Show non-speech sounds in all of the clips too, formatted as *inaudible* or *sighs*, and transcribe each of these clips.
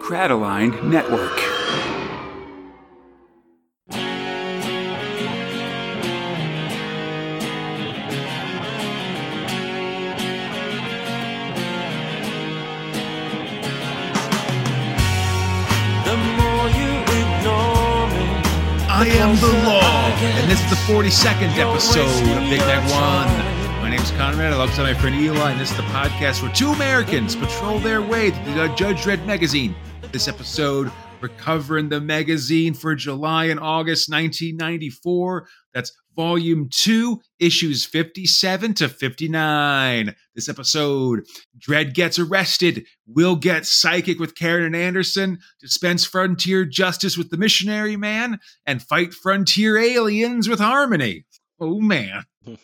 Crataline Network. I am the law, and this is the 42nd episode of Big Bang One. My name is Conrad, alongside my friend Eli, and this is the podcast where two Americans patrol their way to the Judge Dredd magazine. This episode, we're covering the magazine for July and August 1994. That's volume two, issues 57 to 59. This episode, Dredd gets arrested, Will get psychic with Karyn and Anderson, dispense frontier justice with the missionary man, and fight frontier aliens with Harmony. Oh man. *laughs* and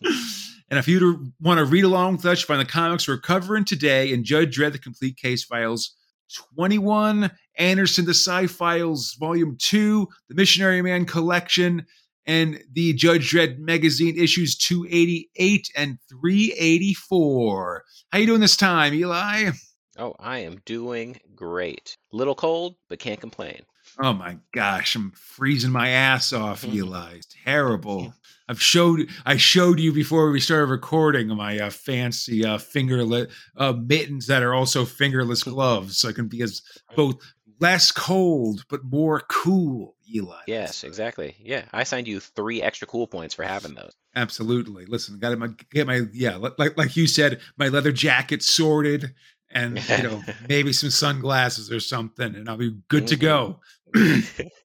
if you want to read along with us, find the comics we're covering today in Judge Dredd, the complete case files 21, Anderson, the Psi Files, Volume 2, the Missionary Man Collection, and the Judge Dredd magazine issues 288 and 384. How you doing this time, Eli? Oh, I am doing great. Little cold, but can't complain. Oh my gosh, I'm freezing my ass off, *laughs* Eli. It's terrible. I've showed I showed you before we started recording my uh, fancy uh, fingerless uh, mittens that are also fingerless gloves, so I can be as both less cold but more cool, Eli. Yes, exactly. Yeah, I signed you three extra cool points for having those. Absolutely. Listen, got to get my yeah, like like you said, my leather jacket sorted, and you know *laughs* maybe some sunglasses or something, and I'll be good to go. *clears throat* *laughs*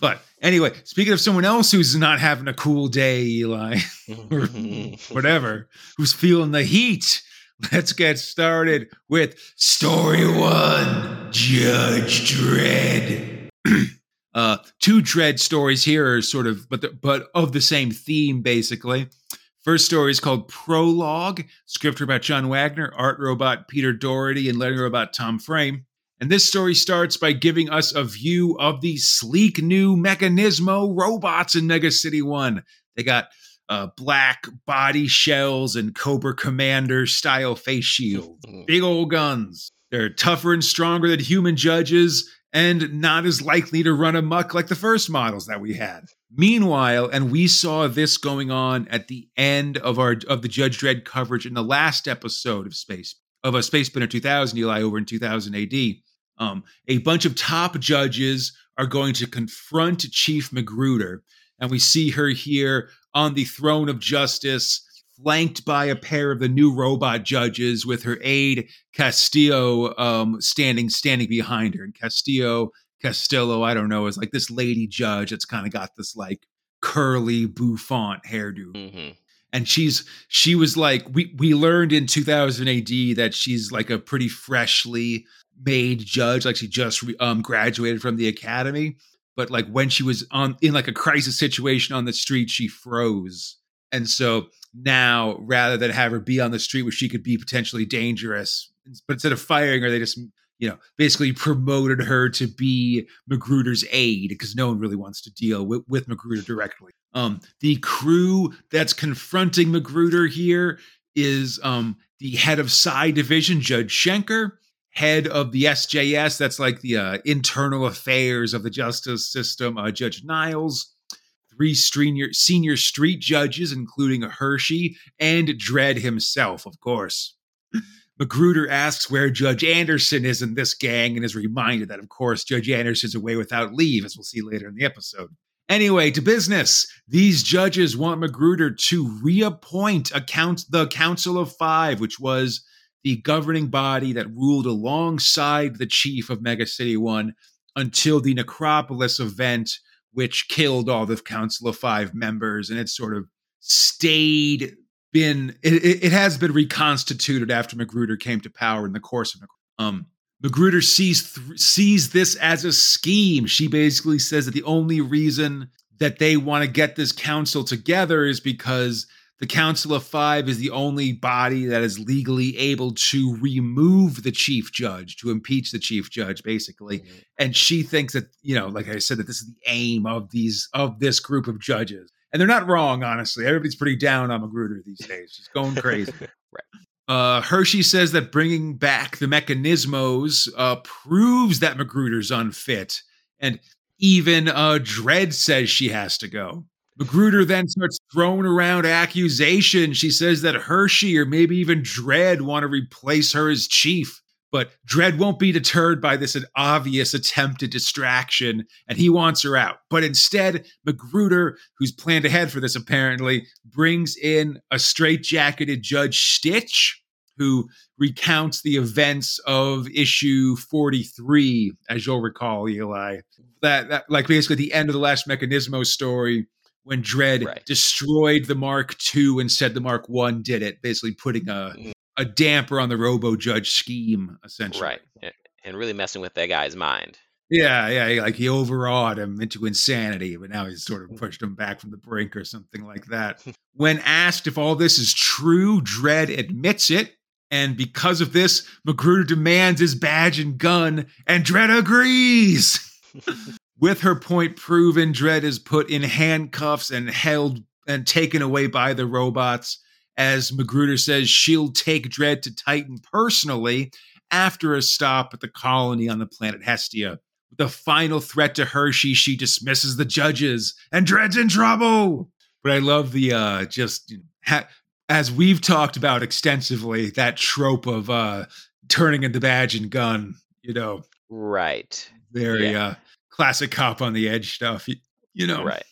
but anyway, speaking of someone else who's not having a cool day, Eli, *laughs* or *laughs* whatever, who's feeling the heat. Let's get started with story one Judge Dredd. *clears throat* uh, two Dredd stories here are sort of, but, the, but of the same theme, basically. First story is called Prologue, script about John Wagner, art robot Peter Doherty, and letter robot Tom Frame. And this story starts by giving us a view of the sleek new Mechanismo robots in Mega City 1. They got uh, black body shells and Cobra Commander style face shields, *laughs* big old guns. They're tougher and stronger than human judges and not as likely to run amuck like the first models that we had. Meanwhile, and we saw this going on at the end of our of the Judge Dredd coverage in the last episode of Space of a Space Spinner 2000 Eli over in 2000 AD. Um, a bunch of top judges are going to confront Chief McGruder, and we see her here on the throne of justice, flanked by a pair of the new robot judges, with her aide Castillo um, standing standing behind her. And Castillo Castillo, I don't know, is like this lady judge that's kind of got this like curly bouffant hairdo. Mm-hmm. And she's she was like we we learned in 2000 AD that she's like a pretty freshly made judge, like she just um, graduated from the academy. But like when she was on in like a crisis situation on the street, she froze. And so now, rather than have her be on the street where she could be potentially dangerous, but instead of firing her, they just you know, basically promoted her to be McGruder's aide because no one really wants to deal with, with McGruder directly. Um, the crew that's confronting McGruder here is um, the head of Psi Division, Judge Shenker, head of the SJS, that's like the uh, internal affairs of the justice system, uh, Judge Niles, three senior, senior street judges, including Hershey, and Dredd himself, of course. McGruder asks where Judge Anderson is in this gang and is reminded that, of course, Judge Anderson's away without leave, as we'll see later in the episode. Anyway, to business. These judges want McGruder to reappoint count, the Council of Five, which was the governing body that ruled alongside the chief of Mega City One until the Necropolis event, which killed all the Council of Five members, and it sort of stayed been it, it has been reconstituted after McGruder came to power in the course of um McGruder sees th- sees this as a scheme. She basically says that the only reason that they want to get this council together is because the Council of Five is the only body that is legally able to remove the chief judge, to impeach the chief judge, basically. Mm-hmm. And she thinks that, you know, like I said, that this is the aim of these of this group of judges. And they're not wrong, honestly. Everybody's pretty down on McGruder these days. She's going crazy. *laughs* right. Uh, Hershey says that bringing back the mechanismos uh, proves that McGruder's unfit, and even uh, Dredd says she has to go. McGruder then starts throwing around accusations. She says that Hershey or maybe even Dredd want to replace her as chief. But Dredd won't be deterred by this obvious attempt at distraction, and he wants her out. But instead, McGruder, who's planned ahead for this apparently, brings in a straitjacketed Judge Stitch, who recounts the events of issue 43, as you'll recall, Eli. That, that like basically the end of the last Mechanismo story when Dredd Right. destroyed the Mark II and said the Mark One did it, basically putting a Mhm. a damper on the Robo Judge scheme, essentially. Right. And really messing with that guy's mind. Yeah, yeah, like he overawed him into insanity, but now he's sort of pushed him back from the brink or something like that. when asked if all this is true, Dredd admits it. And because of this, McGruder demands his badge and gun, and Dredd agrees. *laughs* With her point proven, Dredd is put in handcuffs and held and taken away by the robots. As McGruder says, she'll take Dredd to Titan personally after a stop at the colony on the planet Hestia. With the final threat to Hershey, she dismisses the judges, and Dredd's in trouble. But I love the uh just you know, ha- as we've talked about extensively, that trope of uh turning in the badge and gun, you know, Right. very Yeah. uh classic cop on the edge stuff. You, you know, Right.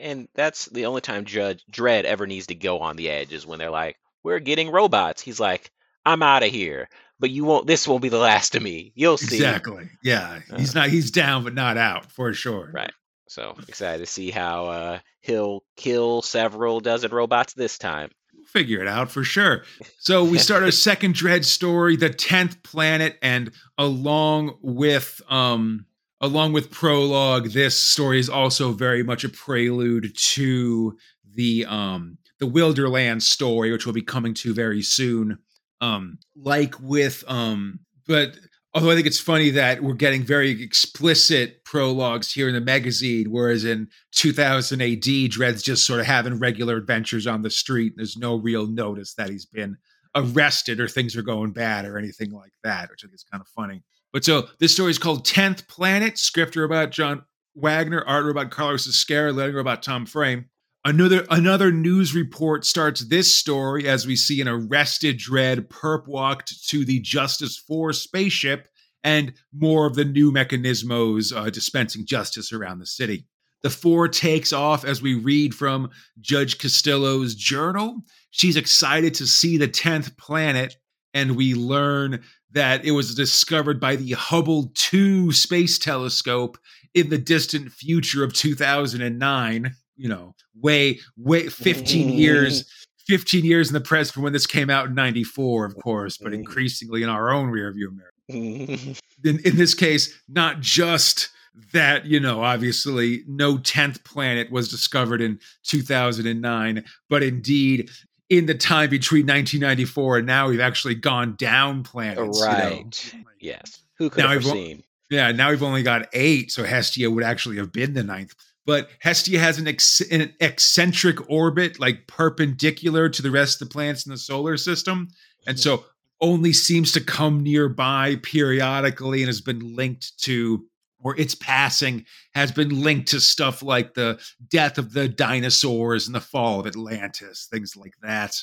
And that's the only time Judge Dredd ever needs to go on the edge is when they're like, "We're getting robots." He's like, "I'm out of here." But you won't. This won't be the last of me. You'll see. Exactly. Yeah. He's Uh, not he's down but not out for sure. Right. So excited to see how uh, he'll kill several dozen robots this time. figure it out for sure. So we start our *laughs* second Dredd story, the 10th planet and along with um along with prologue this story is also very much a prelude to the um the Wilderland story which we'll be coming to very soon. Um like with um but although I think it's funny that we're getting very explicit prologues here in the magazine whereas in 2000 AD, Dredd's just sort of having regular adventures on the street. And there's no real notice that he's been arrested or things are going bad or anything like that, which I think is kind of funny. But so this story is called 10th Planet, scripter about John Wagner, art about Carlos Ezquerra, letter about Tom Frame. Another another news report starts this story as we see an arrested Dredd perp walked to the Justice 4 spaceship and more of the new mechanismos uh, dispensing justice around the city. The four takes off as we read from Judge Castillo's journal. She's excited to see the 10th planet, and we learn that it was discovered by the Hubble 2 space telescope in the distant future of 2009. You know, way, way 15 mm-hmm. years. 15 years in the press from when this came out in 94, of course, but mm-hmm. increasingly in our own rearview mirror mm-hmm. in, in this case, not just that, you know, obviously no 10th planet was discovered in 2009, but indeed in the time between 1994 and now we've actually gone down planets. you know. right. Oh yes. Who could Now have foreseen? Yeah, now we've only got eight, so Hestia would actually have been the ninth. But Hestia has an, ex- an eccentric orbit, like perpendicular to the rest of the planets in the solar system, and hmm. so only seems to come nearby periodically, and has been linked to, or its passing has been linked to stuff like the death of the dinosaurs and the fall of Atlantis, things like that.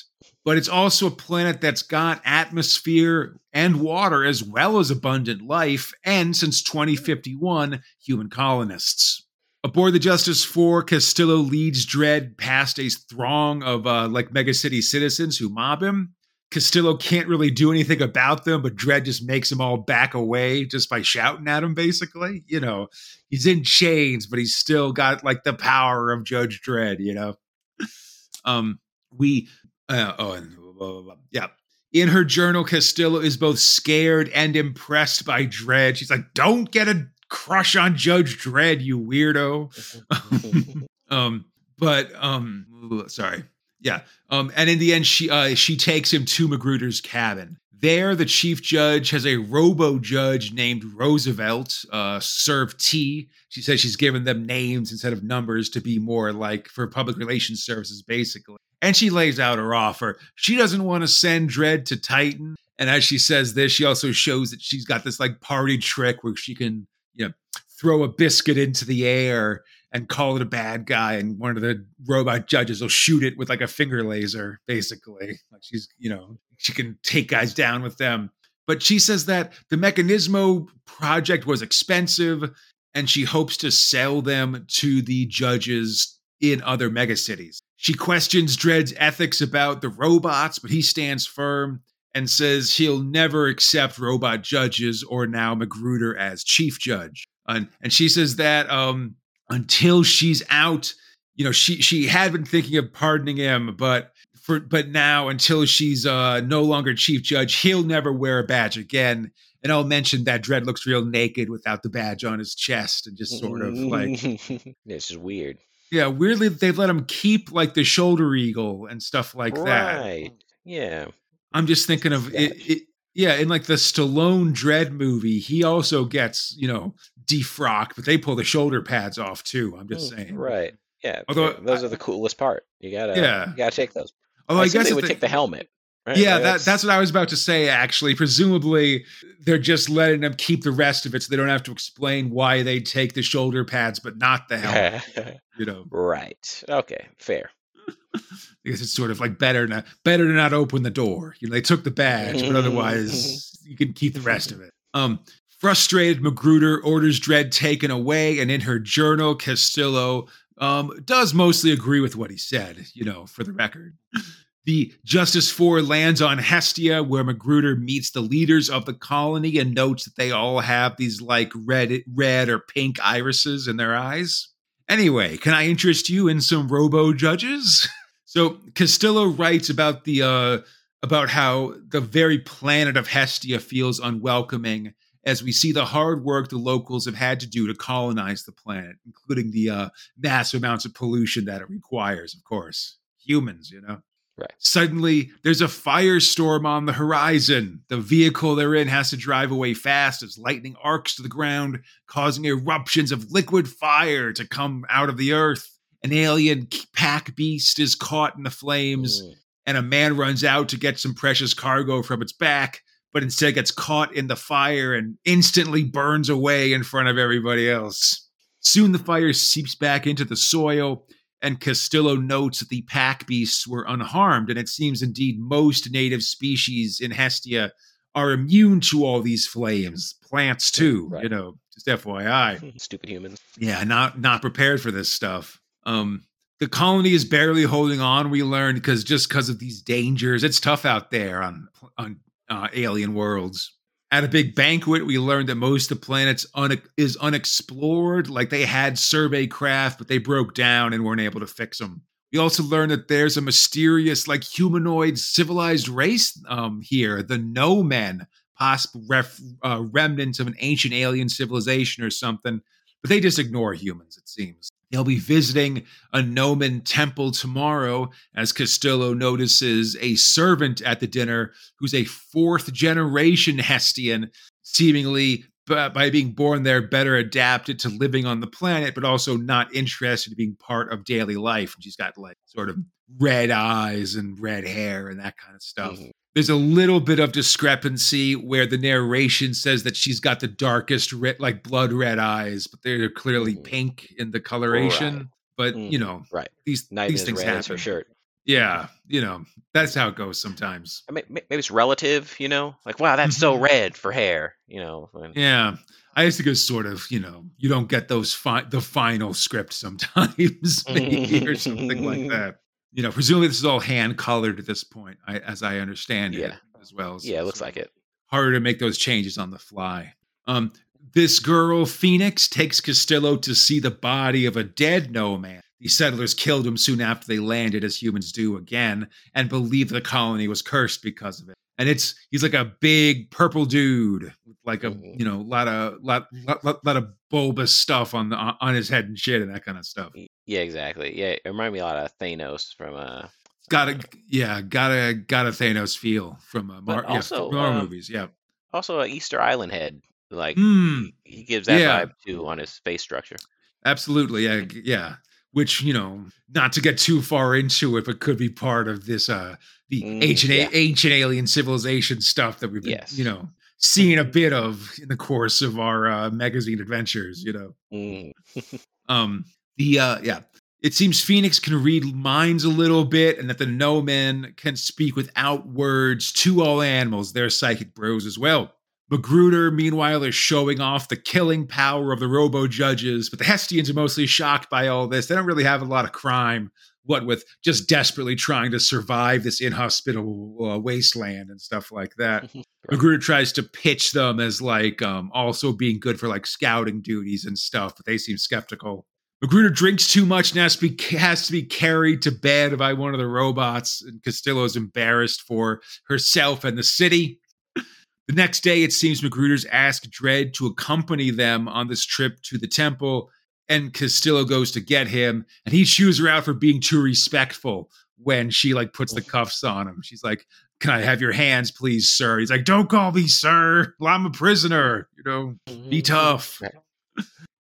But it's also a planet that's got atmosphere and water as well as abundant life, and since 2051, human colonists. Aboard the Justice 4, Castillo leads Dredd past a throng of uh, like megacity citizens who mob him. Castillo can't really do anything about them, but Dredd just makes them all back away just by shouting at him, basically. You know, he's in chains, but he's still got like the power of Judge Dredd, you know? Um, we, uh, oh, and blah, blah, blah. yeah. In her journal, Castillo is both scared and impressed by Dredd. She's like, don't get a crush on Judge Dredd, you weirdo. *laughs* um, but um, sorry, yeah. Um, and in the end, she uh, she takes him to McGruder's cabin. There, the chief judge has a robo judge named Roosevelt uh, serve tea. She says she's given them names instead of numbers to be more like for public relations services, basically. and she lays out her offer. She doesn't want to send Dredd to Titan. And as she says this, she also shows that she's got this like party trick where she can, you know, throw a biscuit into the air and call it a bad guy. And one of the robot judges will shoot it with like a finger laser, basically. Like she's, you know, she can take guys down with them. But she says that the Mechanismo project was expensive and she hopes to sell them to the judges in other megacities. She questions Dredd's ethics about the robots, but he stands firm and says he'll never accept robot judges or now McGruder as chief judge. And, and she says that um, until she's out, you know, she she had been thinking of pardoning him, but for but now until she's uh, no longer chief judge, he'll never wear a badge again. And I'll mention that Dredd looks real naked without the badge on his chest and just sort of like *laughs* this is weird. Yeah, weirdly they've let him keep like the shoulder eagle and stuff like that. Right. Yeah. I'm just thinking of it, it, yeah, in like the Stallone Dredd movie, he also gets, you know, defrocked, but they pull the shoulder pads off too. I'm just Mm, saying. Right. Yeah. Although those I- are the coolest part. You gotta Yeah. you gotta take those. Although I, I, guess they would they- take the helmet. Right? Yeah, Like, that, that's what I was about to say. Actually, presumably they're just letting them keep the rest of it, so they don't have to explain why they take the shoulder pads but not the helmet. *laughs* you know, right. Okay. Fair. *laughs* because it's sort of like better not better to not open the door. You know, they took the badge, but otherwise *laughs* you can keep the rest of it. Um, frustrated, McGruder orders Dredd taken away, and in her journal, Castillo um, does mostly agree with what he said. You know, for the record. The Justice Four lands on Hestia, where McGruder meets the leaders of the colony and notes that they all have these like red, red or pink irises in their eyes. Anyway, can I interest you in some robo judges? *laughs* So Castillo writes about the uh, about how the very planet of Hestia feels unwelcoming as we see the hard work the locals have had to do to colonize the planet, including the uh, massive amounts of pollution that it requires. Of course, humans, you know. Right. Suddenly, there's a firestorm on the horizon. The vehicle they're in has to drive away fast as lightning arcs to the ground, causing eruptions of liquid fire to come out of the earth. An alien pack beast is caught in the flames, Mm. and a man runs out to get some precious cargo from its back, but instead gets caught in the fire and instantly burns away in front of everybody else. Soon the fire seeps back into the soil, and Castillo notes that the pack beasts were unharmed, and it seems indeed most native species in Hestia are immune to all these flames. Plants too, Right. you know, just FYI. *laughs* Stupid humans. Yeah, not not prepared for this stuff. Um, the colony is barely holding on. We learned because just because of these dangers, it's tough out there on on uh, alien worlds. At a big banquet, we learned that most of the planet's un- is unexplored. Like they had survey craft, but they broke down and weren't able to fix them. We also learned that there's a mysterious, like humanoid civilized race um, here, the No Men, possible ref- uh, remnants of an ancient alien civilization or something but they just ignore humans, it seems. They'll be visiting a Noman temple tomorrow as Castillo notices a servant at the dinner who's a fourth generation Hestian, seemingly by being born there better adapted to living on the planet, but also not interested in being part of daily life. And she's got like sort of red eyes and red hair and that kind of stuff Mhm. There's a little bit of discrepancy where the narration says that she's got the darkest red, like blood red eyes, but they're clearly Mhm. pink in the coloration. Right. But Mhm. you know, Right. these Not these things as red as happen. her shirt. Yeah, you know, that's how it goes sometimes. I mean, maybe it's relative, you know? Like, wow, that's so Mhm. red for hair, you know? and- Yeah, I used to go sort of, you know, you don't get those fi- the final script sometimes, *laughs* maybe or something like *laughs* that. You know, presumably this is all hand colored at this point, I, as I understand it, Yeah. as well. Yeah, it looks so- like it. harder to make those changes on the fly. Um, this girl, Phoenix, takes Castillo to see the body of a dead no man. The settlers killed him soon after they landed, as humans do again, and believe the colony was cursed because of it. And it's he's like a big purple dude with like a Mhm. you know lot of lot lot, lot, lot of bulbous stuff on the on his head and shit and that kind of stuff. Yeah, exactly. Yeah, it reminded me a lot of Thanos from uh Got a yeah, got a got a Thanos feel from uh, Mar- But yeah, from Marvel um, movies. Yeah. also a Easter Island head. Like he, he gives that Yeah. vibe too on his face structure. Absolutely, yeah, yeah. Which you know, not to get too far into it, but could be part of this uh the Mm, ancient yeah. ancient alien civilization stuff that we've been, Yes. you know, seeing a bit of in the course of our uh, magazine adventures. You know, Mm, *laughs* um, the uh, yeah. It seems Phoenix can read minds a little bit, and that the No Men can speak without words to all animals. They're psychic bros as well. McGruder, meanwhile, is showing off the killing power of the robo judges, but the Hestians are mostly shocked by all this. They don't really have a lot of crime, what with just desperately trying to survive this inhospitable uh, wasteland and stuff like that. *laughs* McGruder tries to pitch them as like um, also being good for like scouting duties and stuff, but they seem skeptical. McGruder drinks too much and has to be has to be carried to bed by one of the robots, and Castillo is embarrassed for herself and the city. The next day, it seems McGruder's asked Dredd to accompany them on this trip to the temple, and Castillo goes to get him, and he chews her out for being too respectful when she like puts the cuffs on him. She's like, "Can I have your hands, please, sir?" He's like, "Don't call me sir. I'm a prisoner. You know, be tough." *laughs*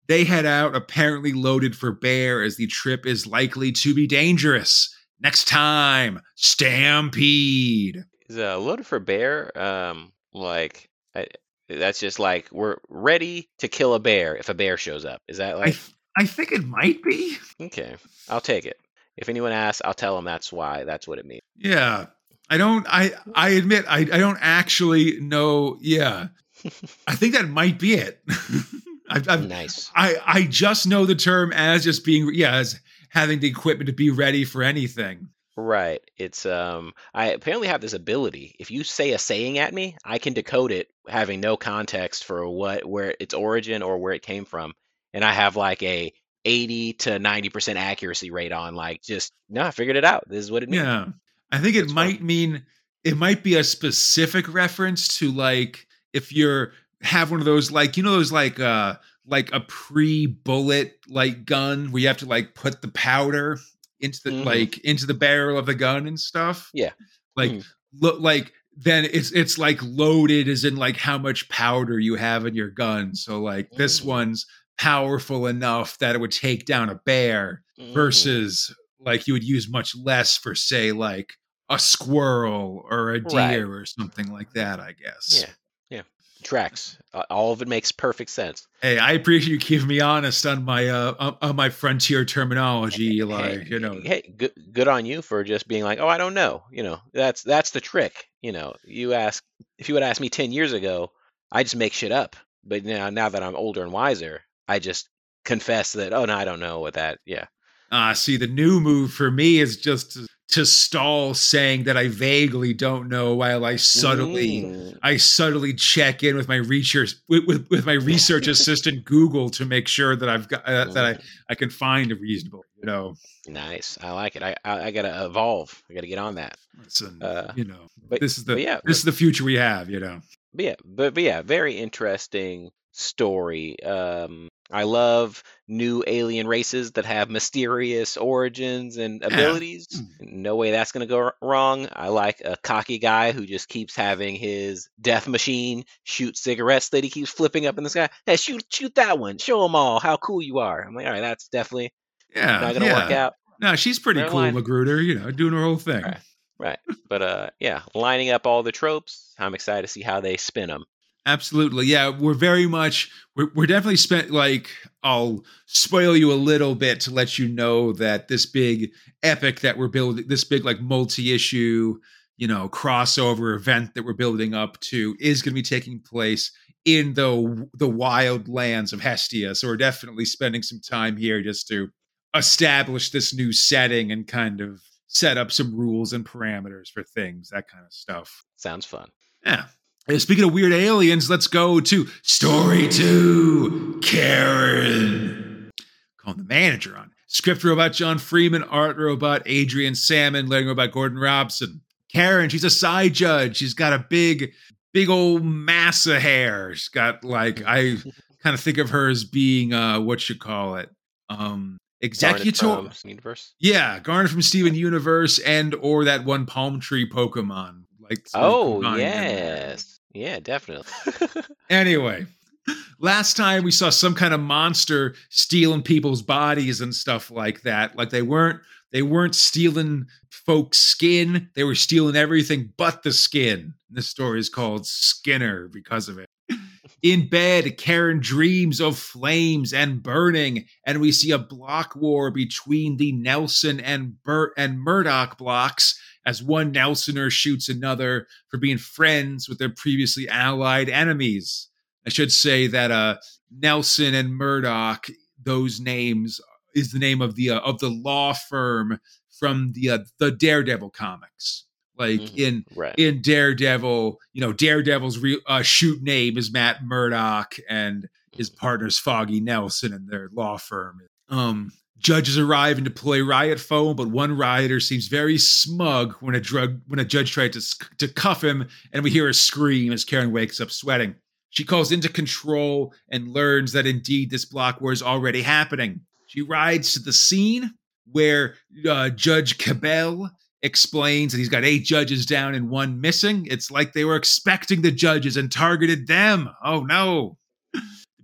They head out, apparently loaded for bear, as the trip is likely to be dangerous. Next time, Stampede. Is uh, loaded for bear? Um, like I, that's just like we're ready to kill a bear if a bear shows up. Is that I, like I think it might be. okay? I'll take it. If anyone asks, I'll tell them that's why. That's what it means. Yeah. I don't I I admit I, I don't actually know. Yeah. I think that might be it. *laughs* I've, I've Nice. I I just know the term as just being yeah, as having the equipment to be ready for anything. Right. It's um I apparently have this ability. If you say a saying at me, I can decode it having no context for what where its origin or where it came from. And I have like a 80 to 90% accuracy rate on like just no, I figured it out. This is what it means. Yeah. I think it That's fun. might mean it might be a specific reference to like if you're have one of those like you know those like uh like a pre-bullet like gun where you have to like put the powder into the Mhm. like into the barrel of the gun and stuff. Yeah. Like Mhm. look like then it's it's like loaded as in like how much powder you have in your gun. So like this Mm. one's powerful enough that it would take down a bear Mhm. versus like you would use much less for say like a squirrel or a Right. deer or something like that i guess Yeah. Tracks. Uh, all of it makes perfect sense. hey i appreciate you keeping me honest on my uh on, my frontier terminology like hey, you know hey, good good on you for just being like, "Oh, I don't know." You know, that's that's the trick. You know, you ask if you would ask me 10 years ago, I just make shit up. But now now that I'm older and wiser, I just confess that, "Oh, no, I don't know what that." Yeah. uh see the new move for me is just to, to stall saying that i vaguely don't know while i subtly Mm. I subtly check in with my research with, with, with my research assistant Google to make sure that I've got uh, that I, Mm. I can find a reasonable, you know, Nice. I like it. I I, I got to evolve. I got to get on that. listen, Uh, you know, But this is the yeah, this is the future we have, you know. But yeah, but, but yeah, very interesting story. Um, I love new alien races that have mysterious origins and abilities. No way that's gonna go wrong. I like a cocky guy who just keeps having his death machine shoot cigarettes that he keeps flipping up in the sky. Hey, shoot, shoot that one. Show them all how cool you are. I'm like, all right, that's definitely Yeah, not gonna yeah. work out. No, she's pretty cool, mind. McGruder. You know, doing her whole thing. Right. Right. But uh, yeah, lining up all the tropes. I'm excited to see how they spin them. Absolutely, yeah. We're very much we're we're definitely spent like I'll spoil you a little bit to let you know that this big epic that we're building, this big like multi-issue, you know, crossover event that we're building up to is going to be taking place in the the wild lands of Hestia. So we're definitely spending some time here just to establish this new setting and kind of set up some rules and parameters for things, that kind of stuff. Sounds fun. Yeah. Speaking of weird aliens, let's go to story two Karyn. Calling the manager on. Script robot John Freeman, art robot Adrian Salmon, learning robot Gordon Robson. Karyn, she's a side judge. She's got a big, big old mass of hair. She's got like, I *laughs* kind of think of her as being, uh, what you call it? Um, executor. Universe. Yeah, Garnet from Steven Universe and or that one palm tree Pokemon. Like Oh there. yes, yeah, definitely. *laughs* Anyway, last time we saw some kind of monster stealing people's bodies and stuff like that. Like they weren't they weren't stealing folks' skin; they were stealing everything but the skin. This story is called Skinner because of it. In bed, Karyn dreams of flames and burning, and we see a block war between the Nelson and Burt and Murdoch blocks as one Nelsoner shoots another for being friends with their previously allied enemies. I should say that uh, Nelson and Murdoch, those names is the name of the uh, of the law firm from the uh, the Daredevil comics. Like mm, in right. in Daredevil, you know, Daredevil's re- uh, shoot name is Matt Murdock, and his mm-hmm. partner's Foggy Nelson, and their law firm. Um, judges arrive and deploy riot foam, but one rioter seems very smug when a drug when a judge tried to to cuff him, and we hear a scream as Karyn wakes up sweating. She calls into control and learns that indeed this block war is already happening. She rides to the scene where uh, Judge Cabell explains that he's got eight judges down and one missing. It's like they were expecting the judges and targeted them. Oh no.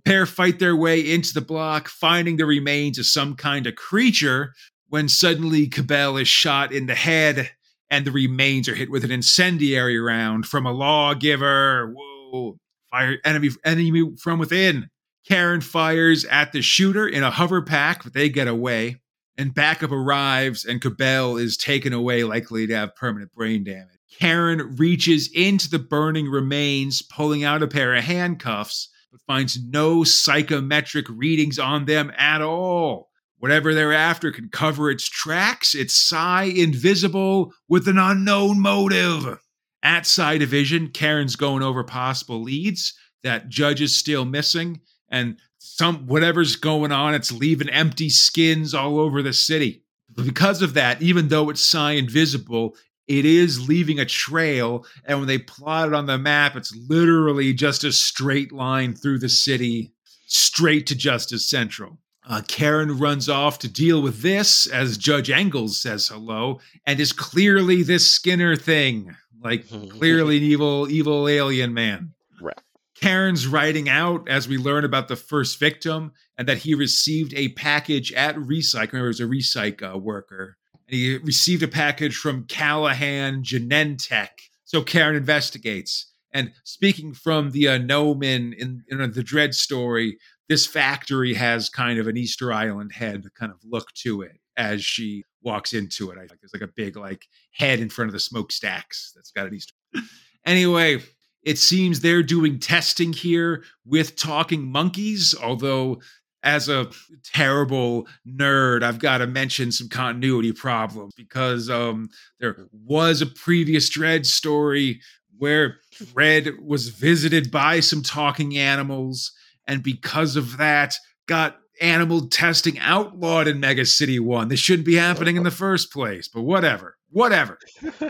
Pair fight their way into the block, finding the remains of some kind of creature when suddenly Cabell is shot in the head and the remains are hit with an incendiary round from a lawgiver. Whoa. Fire enemy enemy from within. Karyn fires at the shooter in a hover pack, but they get away and backup arrives and Cabell is taken away, likely to have permanent brain damage. Karyn reaches into the burning remains, pulling out a pair of handcuffs, but finds no psychometric readings on them at all. Whatever they're after can cover its tracks. It's Psi invisible with an unknown motive. At Psi Division, Karyn's going over possible leads that Judge is still missing, and some whatever's going on, it's leaving empty skins all over the city. Because of that, even though it's Psi invisible, it is leaving a trail. And when they plot it on the map, it's literally just a straight line through the city, straight to Justice Central. Uh, Karyn runs off to deal with this as Judge Engels says hello and is clearly this Skinner thing, like clearly an evil, evil alien man. Right. Karyn's writing out as we learn about the first victim and that he received a package at Recycle. Remember, was a Recycle uh, worker. And he received a package from Callahan Genentech. So Karyn investigates. And speaking from the uh, in, in the Dredd story, this factory has kind of an Easter Island head kind of look to it as she walks into it. I think there's like a big like head in front of the smokestacks that's got an Easter. *laughs* anyway, it seems they're doing testing here with talking monkeys, although as a terrible nerd, I've got to mention some continuity problems because um, there was a previous Dredd story where Dredd was visited by some talking animals, and because of that, got animal testing outlawed in Mega City 1. This shouldn't be happening in the first place, but whatever. Whatever.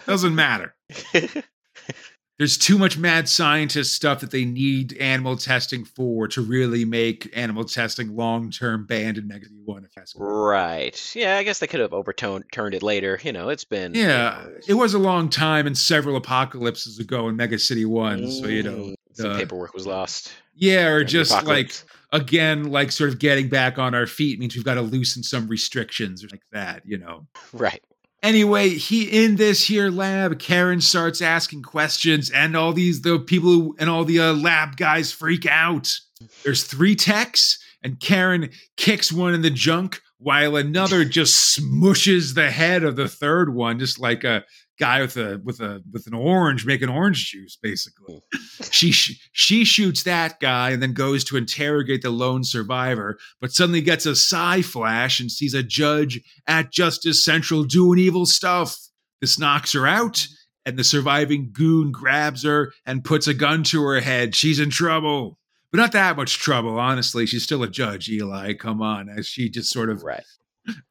Doesn't matter. *laughs* there's too much mad scientist stuff that they need animal testing for to really make animal testing long term banned in Mega City One. Right. Yeah, I guess they could have overturned turned it later. You know, it's been. Yeah, you know, it was a long time and several apocalypses ago in Mega City One. Mm, so you know, mm, the paperwork was lost. Yeah, or just like again, like sort of getting back on our feet means we've got to loosen some restrictions or like that. You know. *laughs* Right. Anyway, he in this here lab, Karyn starts asking questions, and all these the people who, and all the uh, lab guys freak out. There's three techs, and Karen kicks one in the junk while another just smushes the head of the third one, just like a guy with a with a with an orange making orange juice basically. Hmm. *laughs* She she shoots that guy and then goes to interrogate the lone survivor but suddenly gets a psi flash and sees a judge at justice central doing evil stuff. This knocks her out and the surviving goon grabs her and puts a gun to her head. She's in trouble. But not that much trouble honestly. She's still a judge eli. Come on as she just sort of right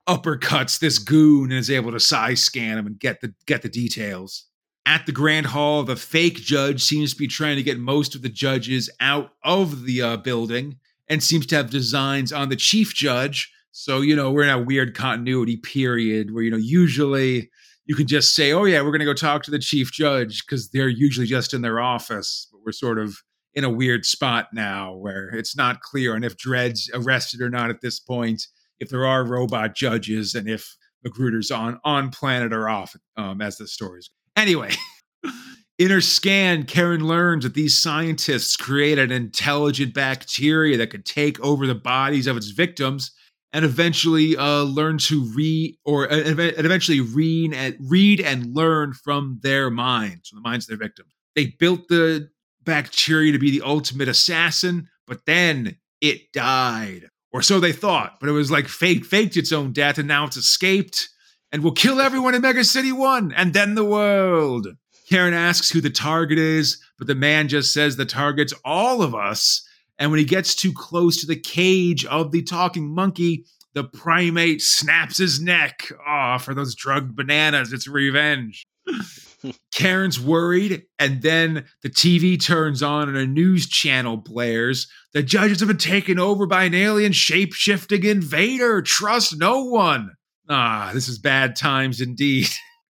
uppercuts this goon and is able to size scan him and get the get the details. At the Grand Hall, the fake judge seems to be trying to get most of the judges out of the uh, building and seems to have designs on the chief judge. So, you know, we're in a weird continuity period where, you know, usually you can just say, oh, yeah, we're going to go talk to the chief judge because they're usually just in their office. But we're sort of in a weird spot now where it's not clear on if Dredd's arrested or not at this point, if there are robot judges, and if McGruder's on on planet or off um, as the stories. Anyway, *laughs* in her scan, Karyn learns that these scientists created an intelligent bacteria that could take over the bodies of its victims and eventually uh, learn to read or uh, and eventually read and read and learn from their minds, from the minds of their victims. They built the bacteria to be the ultimate assassin, but then it died. Or so they thought, but it was like fake, faked its own death, and now it's escaped and will kill everyone in Mega City 1 and then the world. Karyn asks who the target is, but the man just says the target's all of us. And when he gets too close to the cage of the talking monkey, the primate snaps his neck. Ah, oh, for those drugged bananas, it's revenge. Karyn's worried, and then the TV turns on and a news channel blares. The judges have been taken over by an alien shape shifting invader. Trust no one. Ah, this is bad times indeed.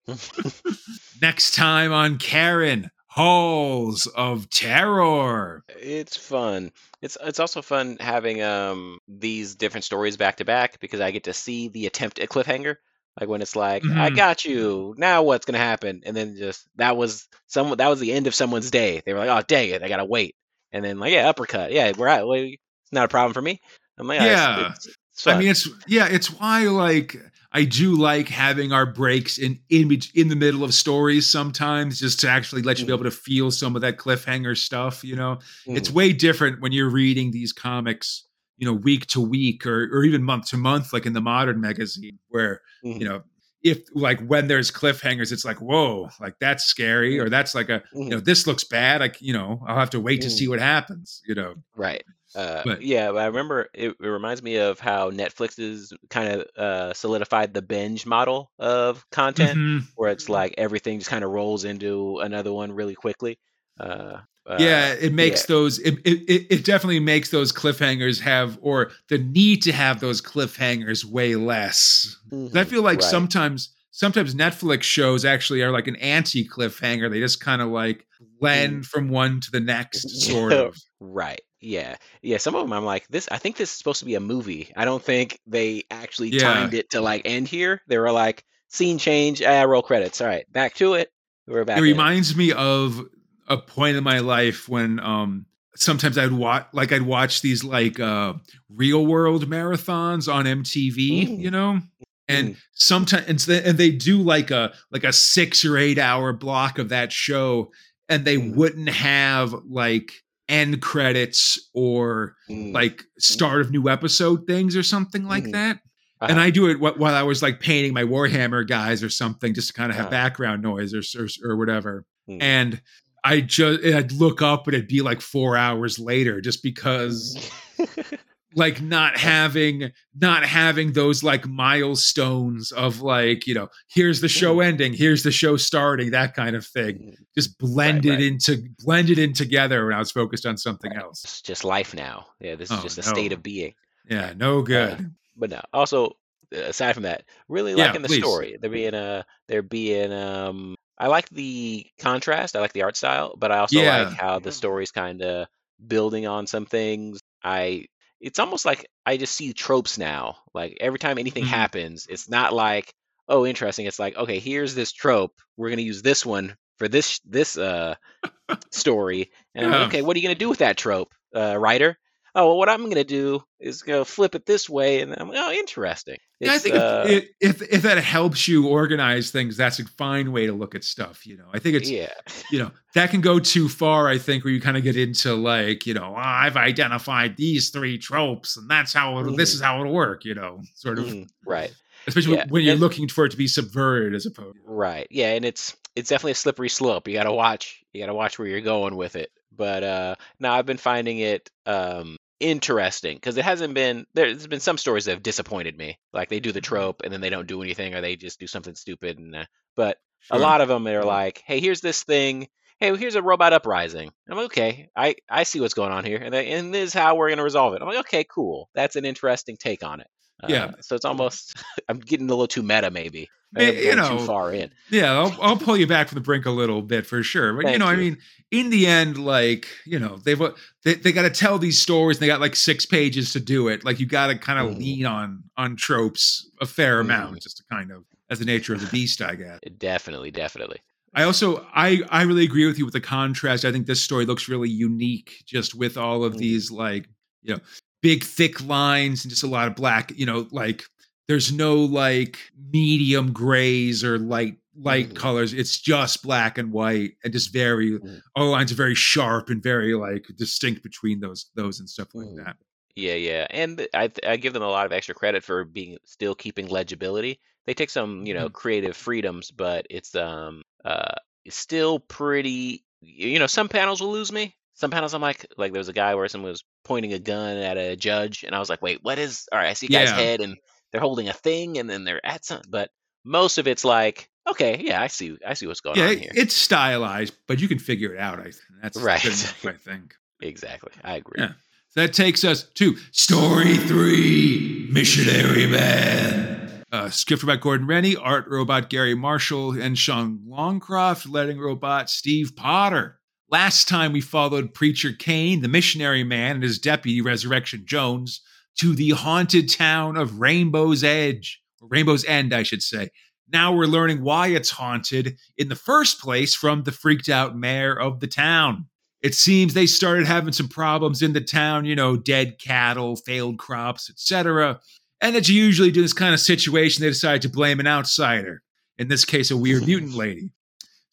*laughs* Next time on Karyn, Halls of Terror. It's fun. It's it's also fun having um these different stories back to back because I get to see the attempt at cliffhanger. Like when it's like, mm-hmm. I got you. Now what's gonna happen? And then just that was some that was the end of someone's day. They were like, oh dang it, I gotta wait. And then like, yeah, uppercut. Yeah, we're. Well, it's not a problem for me. I'm like, yeah. It's, it's, it's I mean, it's yeah, it's why like I do like having our breaks in in in the middle of stories sometimes, just to actually let you be mm. able to feel some of that cliffhanger stuff. You know, mm. it's way different when you're reading these comics, you know, week to week or or even month to month, like in the modern magazine, where mm. you know if like when there's cliffhangers, it's like whoa, like that's scary, or that's like a you know this looks bad. Like you know I'll have to wait to see what happens. You know, right. Uh, but, yeah, I remember it, it, reminds me of how Netflix is kind of uh, solidified the binge model of content, mm-hmm. where it's like everything just kind of rolls into another one really quickly. Uh, yeah, it makes yeah. those. It, it it definitely makes those cliffhangers have, or the need to have those cliffhangers way less. Mm-hmm. I feel like right. sometimes sometimes Netflix shows actually are like an anti cliffhanger. They just kind of like blend mm. from one to the *laughs* next, sort of. right. Yeah, yeah. Some of them, I'm like, this. I think this is supposed to be a movie. I don't think they actually yeah. timed it to like end here. They were like, scene change, ah, roll credits. All right, back to it. We're back. It reminds me of a point in my life when um sometimes I'd watch like I'd watch these like uh real world marathons on MTV, mm. you know, and mm. sometimes and they do like a like a six or eight hour block of that show, and they mm. wouldn't have like end credits or mm. like start of new episode things or something like mm. that. Uh-huh. And I do it while I was like painting my Warhammer guys or something, just to kind of have uh-huh. background noise or, or, or whatever. Mm. And I just I'd look up and it'd be like four hours later, just because *laughs* like not having not having those like milestones of like you know here's the show mm-hmm. ending here's the show starting that kind of thing mm-hmm. just blended right, right. into blended in together when i was focused on something right. else it's just life now yeah this is oh, just a no. state of being yeah no good uh, but no also aside from that really yeah, liking the please. story there being a there being um i like the contrast i like the art style but i also yeah. like how the story's kind of building on some things I it's almost like I just see tropes now. Like every time anything mm-hmm. happens, it's not like, oh, interesting. It's like, okay, here's this trope. We're gonna use this one for this this uh *laughs* story. And yeah. like, okay, what are you gonna do with that trope, uh, writer? Oh well, what I'm going to do is go flip it this way, and I'm like, oh, interesting. yeah, I think uh, if, if, if that helps you organize things, that's a fine way to look at stuff. You know, I think it's yeah, you know, that can go too far. I think where you kind of get into like, you know, oh, I've identified these three tropes, and that's how mm-hmm. this is how it'll work. You know, sort of mm-hmm. right. Especially yeah. when you're and, looking for it to be subverted as opposed. To Right. Yeah, and it's it's definitely a slippery slope. You got to watch. You got to watch where you're going with it. But uh, now I've been finding it um, interesting because it hasn't been there's been some stories that have disappointed me like they do the mm-hmm. trope and then they don't do anything or they just do something stupid and uh, but sure. a lot of them they're like hey here's this thing. Hey well, here's a robot uprising. And i'm like okay i i see what's going on here and, they, and this is how we're going to resolve it. I'm like okay cool. That's an interesting take on it Yeah. Uh, so it's almost *laughs* I'm getting a little too meta, maybe. You know, too far in. Yeah, I'll, I'll pull you back from the brink a little bit for sure. But you know, I mean, in the end, like you know, they've uh, they they got to tell these stories. And they got like six pages to do it. Like you got to kind of Mhm. lean on on tropes a fair amount, Mhm. just to kind of as the nature of the beast, I guess. *laughs* Definitely, definitely. I also I I really agree with you with the contrast. I think this story looks really unique, just with all of Mhm. these like you know big thick lines and just a lot of black. You know, like there's no like medium grays or light light Mhm. colors. It's just black and white, and just very Mhm. all lines are very sharp and very like distinct between those those and stuff like Mhm. that. Yeah, yeah, and I I give them a lot of extra credit for being still keeping legibility. They take some, you Mm-hmm. know, creative freedoms, but it's um uh it's still pretty. You know, some panels will lose me. Some panels I'm like, like there was a guy where someone was pointing a gun at a judge, and I was like, wait, what is? All right, I see a guy's Yeah. head, and they're holding a thing, and then they're at some. But most of it's like, okay, yeah, I see, I see what's going Yeah, on here. it's stylized, but you can figure it out. I think that's Right. enough, I *laughs* think. exactly, I agree. Yeah. So that takes us to story three Missionary Man. Uh, script by Gordon Rennie, art robot Gary Marshall, and Sean Longcroft, letting robot Steve Potter. Last time we followed Preacher Cain, the missionary man, and his deputy, Resurrection Jones, to the haunted town of Rainbow's Edge, or Rainbow's End, I should say. Now we're learning why it's haunted in the first place from the freaked out mayor of the town it seems they started having some problems in the town, you know, dead cattle, failed crops, etc. And as you usually do in this kind of situation, they decide to blame an outsider. In this case, a weird *laughs* mutant lady.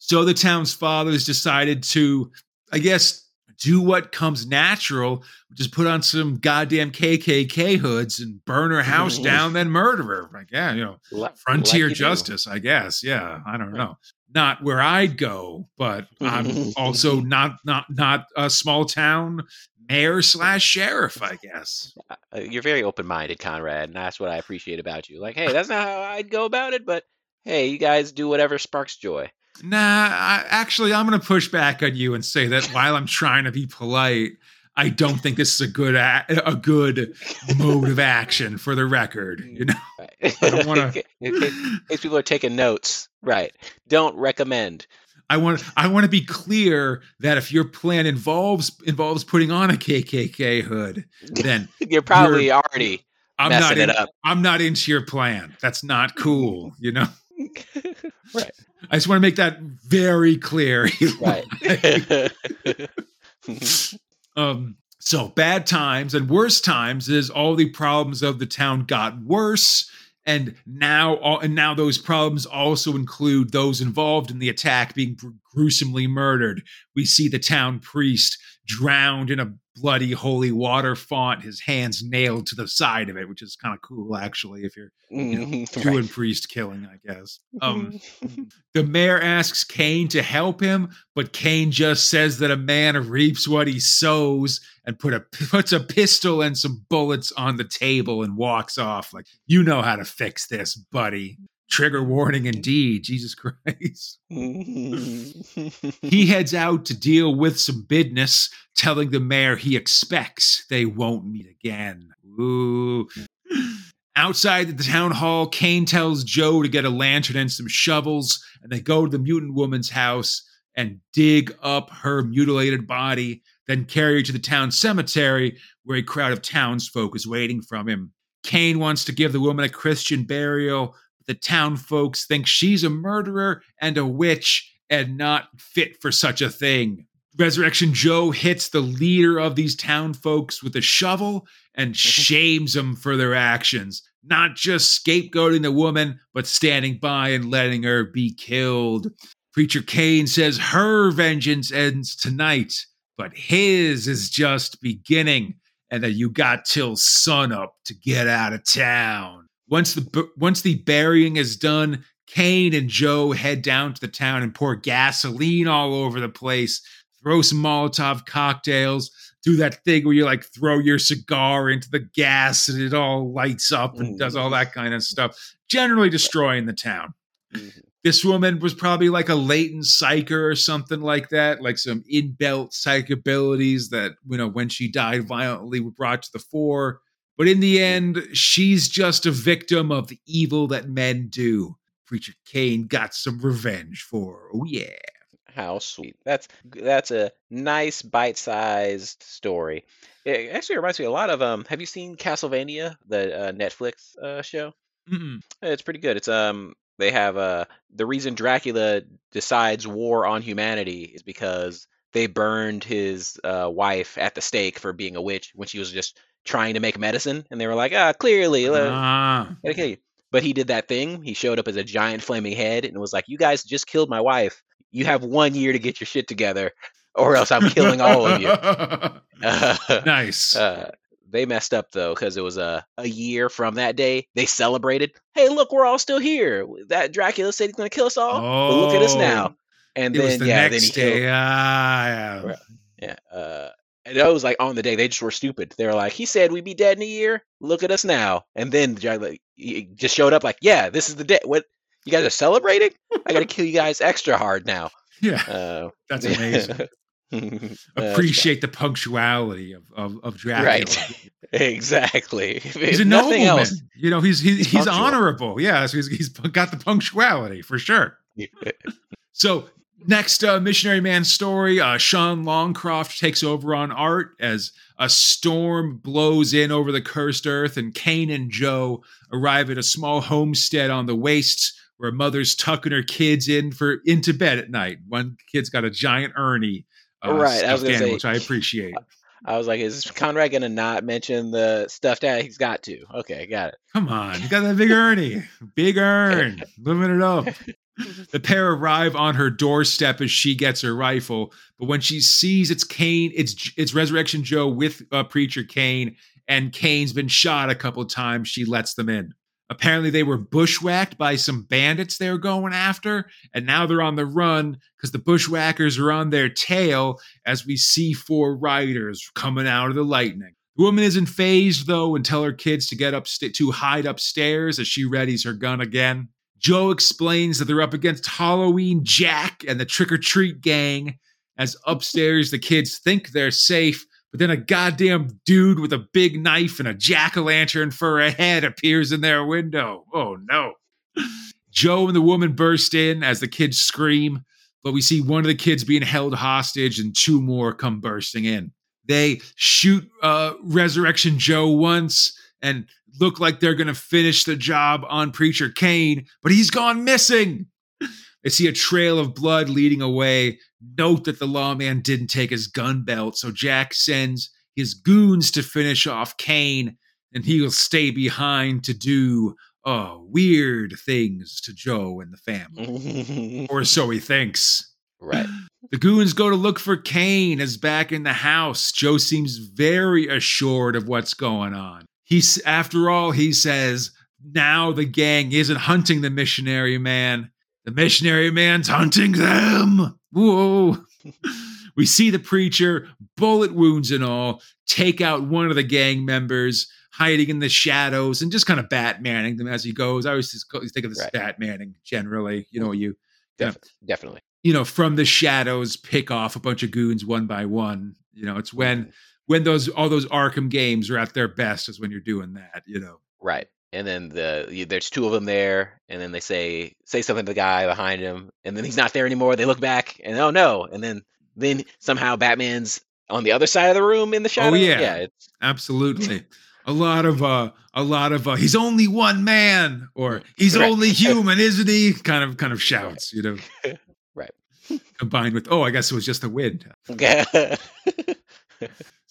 So the town's fathers decided to, I guess, do what comes natural, which is put on some goddamn KKK hoods and burn her *laughs* house down, then murder her. Like, yeah, you know, frontier you justice, I guess. Yeah, I don't know. Not where I'd go, but I'm also *laughs* not not not a small town mayor slash sheriff, I guess. Uh, you're very open-minded, Conrad, and that's what I appreciate about you. Like, hey, that's not how I'd go about it, but hey, you guys do whatever sparks joy. Nah, I, actually, I'm going to push back on you and say that while I'm trying to be polite, I don't think this is a good a, a good mode of action for the record. You know, *laughs* Right. I don't wanna- *laughs* in, case, people are taking notes, right? Don't recommend. I want I want to be clear that if your plan involves involves putting on a KKK hood, then *laughs* You're probably already I'm not messing in, it up. I'm not into your plan. That's not cool. You know, right, I just want to make that very clear. *laughs* right. *laughs* um, so bad times and worse times is all the problems of the town got worse, and now all, and now those problems also include those involved in the attack being gruesomely murdered. We see the town priest drowned in a bloody holy water font, his hands nailed to the side of it, which is kind of cool actually if you're Mhm, *laughs* doing right. priest killing, I guess. Um, *laughs* the mayor asks Cain to help him, but Cain just says that a man reaps what he sows and put a *laughs* puts a pistol and some bullets on the table and walks off. Like, you know how to fix this, buddy. Trigger warning indeed. Jesus Christ. *laughs* He heads out to deal with some business, telling the mayor he expects they won't meet again. Ooh. Outside the town hall, Cain tells Joe to get a lantern and some shovels, and they go to the mutant woman's house and dig up her mutilated body, then carry her to the town cemetery where a crowd of townsfolk is waiting from him. Cain wants to give the woman a Christian burial, the town folks think she's a murderer and a witch and not fit for such a thing. Resurrection Joe hits the leader of these town folks with a shovel and *laughs* shames them for their actions, not just scapegoating the woman, but standing by and letting her be killed. Preacher Cain says her vengeance ends tonight, but his is just beginning, and that you got till sunup to get out of town. Once the once the burying is done, Cain and Joe head down to the town and pour gasoline all over the place, throw some Molotov cocktails, do that thing where you like throw your cigar into the gas and it all lights up and does all that kind of stuff, generally destroying the town. Mhm. This woman was probably like a latent psyker or something like that, like some inbuilt psych abilities that, you know, when she died violently were brought to the fore. But in the end, she's just a victim of the evil that men do. Preacher Cain got some revenge for her. Oh yeah. How sweet. That's that's a nice bite-sized story. It actually reminds me a lot of um have you seen Castlevania, the uh, Netflix uh, show? Mm-mm. It's pretty good. It's um they have uh the reason Dracula decides war on humanity is because they burned his uh, wife at the stake for being a witch when she was just trying to make medicine, and they were like, ah, clearly, uh, Ah. okay. But he did that thing. He showed up as a giant flaming head and was like, "You guys just killed my wife. You have one year to get your shit together, or else I'm killing all of you." *laughs* nice. *laughs* Uh, they messed up though because it was a a year from that day. They celebrated. Hey, look, we're all still here. That Dracula said he's going to kill us all. but look at us Oh. now. And it was then the yeah, then next he killed. day. Ah, yeah. Yeah. Uh, and that was like on the day they just were stupid. They were like, he said we'd be dead in a year. Look at us now. And then he just showed up like, yeah, this is the day. What you guys are celebrating? I got to kill you guys extra hard now. *laughs* Yeah, Uh, that's amazing. *laughs* *laughs* uh, Appreciate the punctuality of, of, of Dracula. Right. exactly. He's a nothing nobleman. else. You know, he's he's, He's he's honorable. Yeah, so he's, he's got the punctuality for sure. So next uh, missionary man story, uh, Sean Longcroft takes over on art as a storm blows in over the cursed earth, and Cain and Joe arrive at a small homestead on the wastes where a mother's tucking her kids in for into bed at night. One kid's got a giant Ernie. Uh, Right, I was stuffed gonna animal, say- which I appreciate. I was like, is Conrad gonna not mention the stuff that he's got to? Okay, got it. Come on, you got that big Ernie, big *laughs* Ern, living it up. The pair arrive on her doorstep as she gets her rifle, but when she sees it's Cain, it's it's Resurrection Joe with uh, Preacher Cain, and Cain's been shot a couple times. She lets them in. Apparently, they were bushwhacked by some bandits they were going after, and now they're on the run because the bushwhackers are on their tail. As we see four riders coming out of the lightning. The woman isn't phased though and tell her kids to get up to hide upstairs as she readies her gun again. Joe explains that they're up against Halloween Jack and the trick or treat gang. As upstairs, the kids think they're safe, but then a goddamn dude with a big knife and a jack o' lantern for a head appears in their window. Oh no. Joe and the woman burst in as the kids scream, but we see one of the kids being held hostage and two more come bursting in. They shoot uh, Resurrection Joe once and look like they're going to finish the job on Preacher Cain, but he's gone missing. They see a trail of blood leading away. Note that the lawman didn't take his gun belt, so Jack sends his goons to finish off Cain, and he'll stay behind to do uh, weird things to Joe and the family. *laughs* or so he thinks. right. *sighs* The goons go to look for Cain as back in the house. Joe seems very assured of what's going on. He's after all, he says, now the gang isn't hunting the missionary man. The missionary man's hunting them. Whoa. *laughs* we see the preacher, bullet wounds and all, take out one of the gang members hiding in the shadows and just kind of Batmaning them as he goes. I always just think of this Right. Batmaning generally. You know, you. Def- Definitely. you know, from the shadows, pick off a bunch of goons one by one. You know, it's when mm-hmm. When those all those Arkham games are at their best is when you're doing that. You know, Right. And then the there's two of them there, and then they say say something to the guy behind him, and then he's not there anymore. They look back, and oh no! And then then somehow Batman's on the other side of the room in the shadow. yeah. yeah. It's, absolutely. *laughs* a lot of uh, a lot of uh, he's only one man, or he's Right. only *laughs* human, isn't he? Kind of kind of shouts. You know, Right. Combined with oh, I guess it was just the wind. *laughs*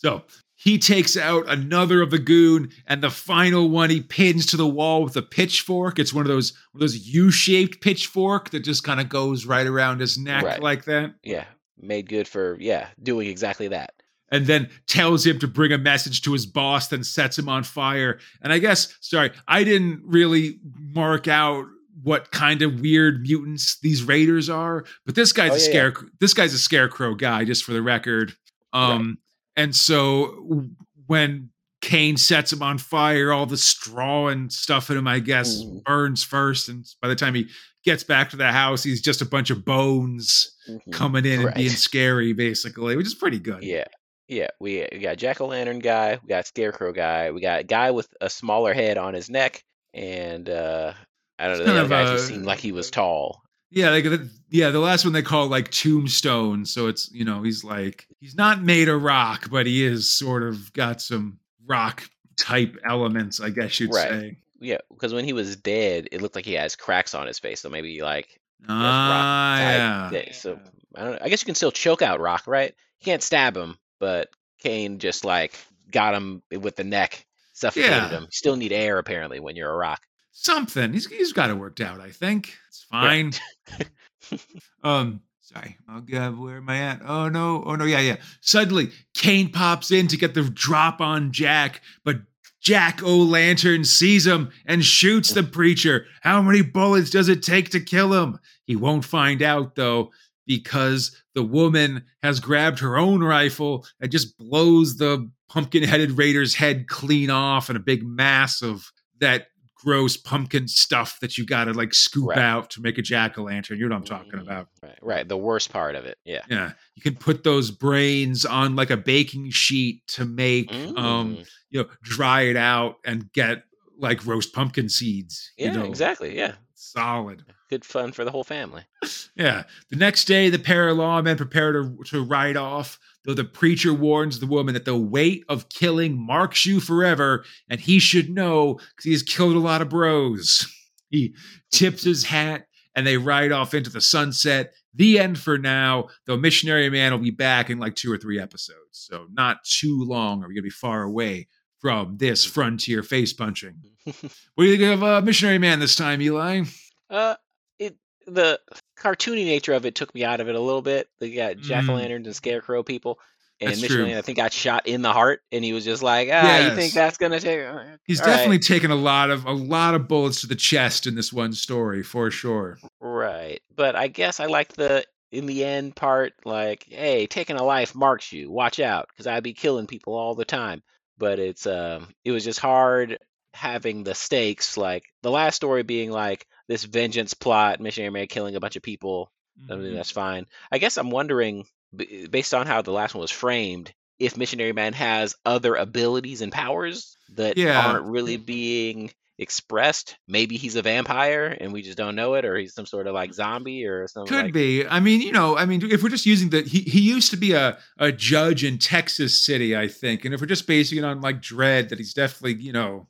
yeah. So he takes out another of the goon, and the final one he pins to the wall with a pitchfork. It's one of those one of those U-shaped pitchfork that just kind of goes right around his neck Right. like that, yeah, made good for yeah doing exactly that. and then tells him to bring a message to his boss, then sets him on fire. And I guess, sorry, I didn't really mark out what kind of weird mutants these raiders are, but this guy's Oh, a yeah, yeah. scarecrow. This guy's a scarecrow guy, just for the record. Um, and so when Cain sets him on fire, all the straw and stuff in him, I guess, Mhm. burns first. And by the time he gets back to the house, he's just a bunch of bones Mhm. coming in and being scary, basically, which is pretty good. Yeah. Yeah, we, we got Jack o' Lantern guy, we got Scarecrow guy, we got a guy with a smaller head on his neck, and uh, I don't know. It's The kind other of guy just seemed like he was tall. Yeah, like the, yeah, the last one they call like Tombstone. So it's you know he's like he's not made of rock, but he is sort of got some rock type elements, I guess you'd Right. say. Yeah, because when he was dead, it looked like he has cracks on his face. So maybe like Ah, type yeah. thing. So I don't know. I guess you can still choke out Rock, right? You can't stab him, but Cain just like got him with the neck, suffocated Yeah. him. You still need air apparently when you're a rock. Something he's he's got it worked out. I think it's fine. *laughs* um, sorry, I'll get where am I at? Oh no, oh no, yeah, yeah. Suddenly, Cain pops in to get the drop on Jack, but Jack O' Lantern sees him and shoots the preacher. How many bullets does it take to kill him? He won't find out though, because the woman has grabbed her own rifle and just blows the pumpkin headed raider's head clean off in a big mass of that gross pumpkin stuff that you gotta like scoop Right. out to make a jack o' lantern. You know what I'm talking Mm, about. Right, right. The worst part of it. Yeah. Yeah. You can put those brains on like a baking sheet to make um Mm. you know dry it out and get like roast pumpkin seeds. yeah, you know, exactly. Yeah. Solid. Good fun for the whole family. Yeah. The next day, the pair of lawmen prepare to, to ride off, though the preacher warns the woman that the weight of killing marks you forever, and he should know because he has killed a lot of bros. *laughs* He tips his hat, and they ride off into the sunset. The end for now, though Missionary Man will be back in like two or three episodes. So, not too long are we going to be far away from this frontier face punching. *laughs* What do you think of uh, Missionary Man this time, Eli? Uh, the cartoony nature of it took me out of it a little bit. They got jack o' Mm. lanterns and scarecrow people, and That's true. I think got shot in the heart, and he was just like, ah, you think that's gonna take? He's all right." definitely taken a lot of a lot of bullets to the chest in this one story for sure. right. But I guess I like the in the end part, like, hey, taking a life marks you. Watch out, because I'd be killing people all the time. But it's um, it was just hard having the stakes, like the last story being like this vengeance plot, missionary man killing a bunch of people, I Mm-hmm. mean, that's fine. I guess I'm wondering, based on how the last one was framed, if Missionary Man has other abilities and powers that Yeah. aren't really being expressed. Maybe he's a vampire and we just don't know it, or he's some sort of like zombie or something. Could like, be. I mean, you know, I mean, if we're just using the he he used to be a a judge in Texas City, I think, and if we're just basing it on like Dredd, that he's definitely, you know,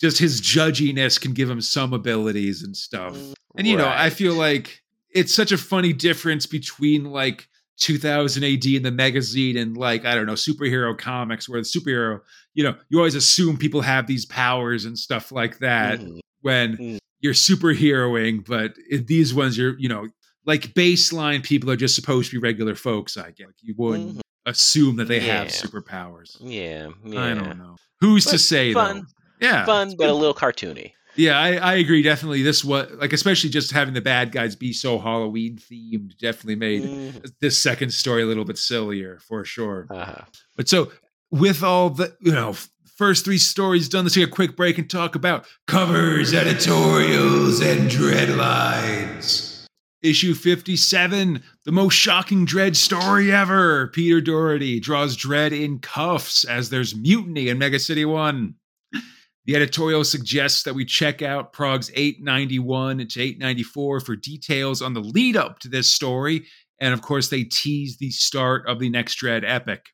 just his judginess can give him some abilities and stuff. And you know, I feel like it's such a funny difference between like 2000 AD and the magazine and like I don't know superhero comics where the superhero, you know, you always assume people have these powers and stuff like that Mhm. when Mm. you're superheroing, but in these ones you're, you know, like baseline people are just supposed to be regular folks. I guess like you wouldn't Mhm. assume that they have superpowers. Yeah, yeah. I don't know. Who's to say fun. Yeah, Fun, but a little cartoony. Yeah, I, I agree. Definitely, this was like, especially just having the bad guys be so Halloween themed, definitely made Mhm. this second story a little bit sillier for sure. Uh-huh. But so, with all the you know first three stories done, let's take a quick break and talk about covers, editorials, and dread lines. Issue 57, the most shocking Dredd story ever. Peter Doherty draws Dredd in cuffs as there's mutiny in Mega City 1. The editorial suggests that we check out Prog's 891 to 894 for details on the lead up to this story. And of course, they tease the start of the next Dredd epic.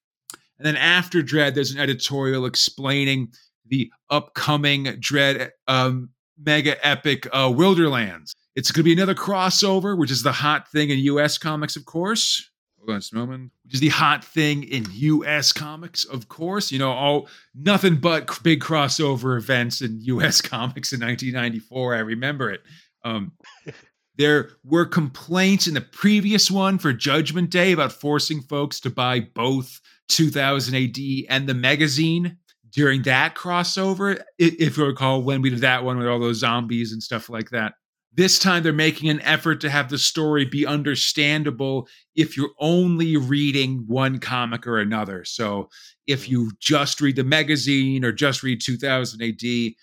And then after Dredd, there's an editorial explaining the upcoming Dredd um, mega epic uh, Wilderlands. It's going to be another crossover, which is the hot thing in US comics, of course. Just. Which is the hot thing in US comics, of course. You know, all nothing but big crossover events in US *laughs* comics in 1994. I remember it. Um, *laughs* there were complaints in the previous one for Judgment Day about forcing folks to buy both 2000 AD and the magazine during that crossover. If you recall, when we did that one with all those zombies and stuff like that. This time they're making an effort to have the story be understandable if you're only reading one comic or another. So if you just read the magazine or just read 2000 AD, you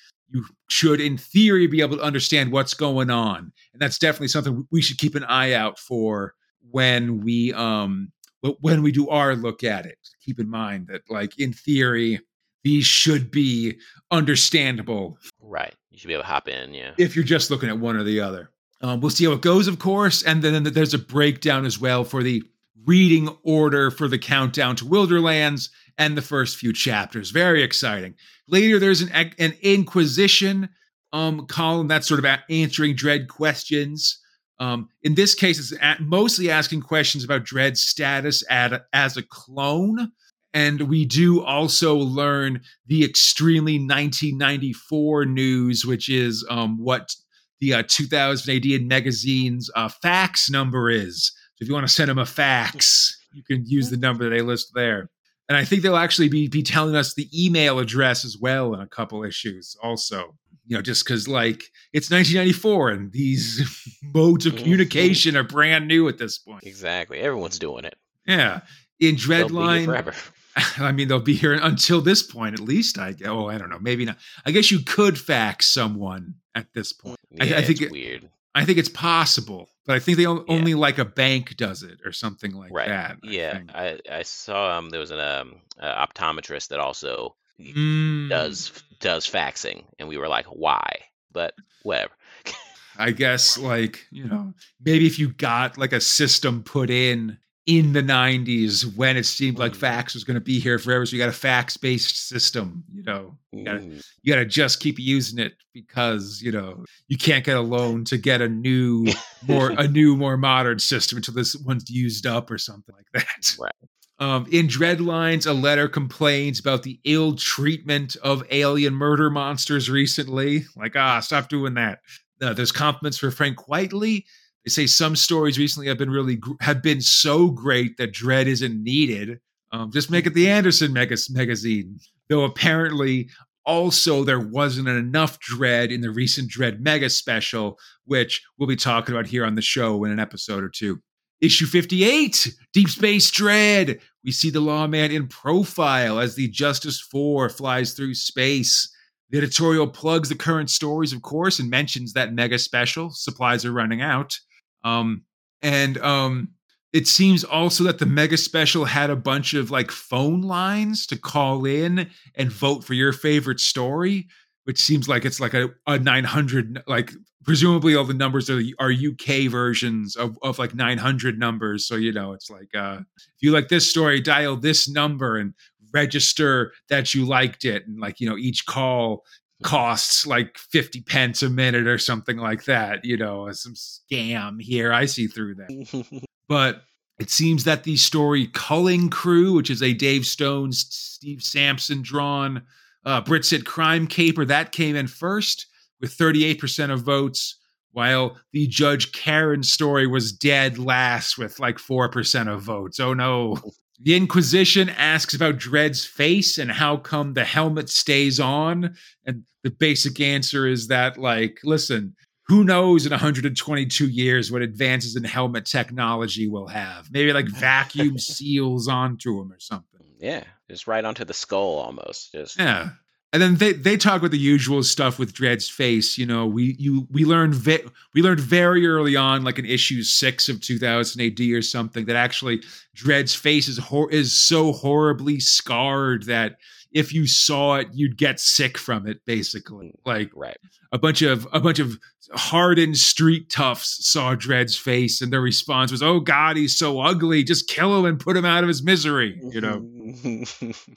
should, in theory, be able to understand what's going on. And that's definitely something we should keep an eye out for when we um but when we do our look at it, keep in mind that, like, in theory, these should be understandable. Right. You should be able to hop in. Yeah. If you're just looking at one or the other. Um, we'll see how it goes, of course. And then there's a breakdown as well for the reading order for the countdown to Wilderlands and the first few chapters. Very exciting. Later, there's an, an Inquisition um, column that's sort of answering Dredd questions. Um, in this case, it's mostly asking questions about Dredd's status at, as a clone. And we do also learn the extremely 1994 news, which is um, what the uh, 2000 AD in magazine's uh, fax number is. So if you want to send them a fax, you can use the number that they list there. And I think they'll actually be, be telling us the email address as well in a couple issues, also. You know, just because like it's 1994 and these *laughs* modes of mm-hmm. communication are brand new at this point. Exactly. Everyone's doing it. Yeah. In Dreadline. forever. *laughs* I mean, they'll be here until this point, at least. I oh, I don't know, maybe not. I guess you could fax someone at this point. Yeah, I, I think it, weird. I think it's possible, but I think they only, yeah. only like a bank does it or something like right. that. Yeah, I, I, I saw um there was an um uh, optometrist that also mm. does does faxing, and we were like, why? But whatever. *laughs* I guess like you know maybe if you got like a system put in in the 90s when it seemed like mm. fax was going to be here forever so you got a fax based system you know you got mm. you to just keep using it because you know you can't get a loan to get a new more a *laughs* new more modern system until this one's used up or something like that right um, in Dreadlines, a letter complains about the ill treatment of alien murder monsters recently. Like, ah, stop doing that. Uh, there's compliments for Frank Quitely they say some stories recently have been really have been so great that Dredd isn't needed. Um, just make it the Anderson mega- magazine. Though apparently also there wasn't enough Dredd in the recent Dredd mega special, which we'll be talking about here on the show in an episode or two. Issue 58, Deep Space Dredd. We see the lawman in profile as the Justice 4 flies through space. The editorial plugs the current stories, of course, and mentions that mega special. Supplies are running out. Um, and um, it seems also that the mega special had a bunch of like phone lines to call in and vote for your favorite story, which seems like it's like a, a 900, like presumably all the numbers are, are UK versions of, of like 900 numbers. So, you know, it's like, uh, if you like this story, dial this number and register that you liked it. And like, you know, each call costs like 50 pence a minute or something like that, you know, some scam here. I see through that. *laughs* but it seems that the story Culling Crew, which is a Dave Stone, Steve Sampson drawn uh, Britsit crime caper, that came in first with 38% of votes, while the Judge Karyn story was dead last with like 4% of votes. Oh no. *laughs* The Inquisition asks about Dredd's face and how come the helmet stays on. And the basic answer is that, like, listen, who knows in 122 years what advances in helmet technology will have? Maybe like vacuum *laughs* seals onto them or something. Yeah, just right onto the skull almost. Just yeah and then they they talk about the usual stuff with Dredd's face. You know, we you we learned ve- we learned very early on, like in issue six of 2000 AD or something, that actually Dredd's face is hor- is so horribly scarred that if you saw it, you'd get sick from it. Basically, like right. a bunch of a bunch of hardened street toughs saw Dredd's face, and their response was, "Oh God, he's so ugly! Just kill him and put him out of his misery." You know,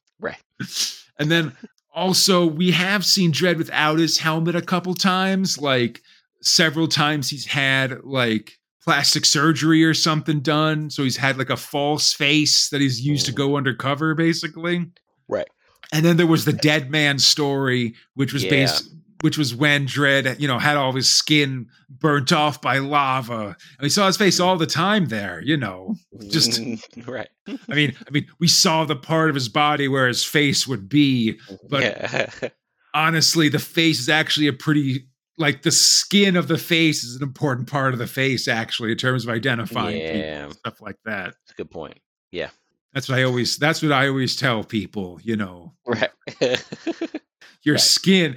*laughs* right. And then also, we have seen Dred without his helmet a couple times. Like several times he's had like plastic surgery or something done. So he's had like a false face that he's used mm. to go undercover, basically. Right. And then there was the dead man story, which was yeah. based which was when Dredd, you know, had all his skin burnt off by lava. And we saw his face mm. all the time there, you know. Just *laughs* right. I mean, I mean, we saw the part of his body where his face would be, but yeah. *laughs* honestly, the face is actually a pretty like the skin of the face is an important part of the face, actually, in terms of identifying yeah. people, stuff like that. That's a good point. Yeah. That's what I always that's what I always tell people, you know. Right. *laughs* your right. skin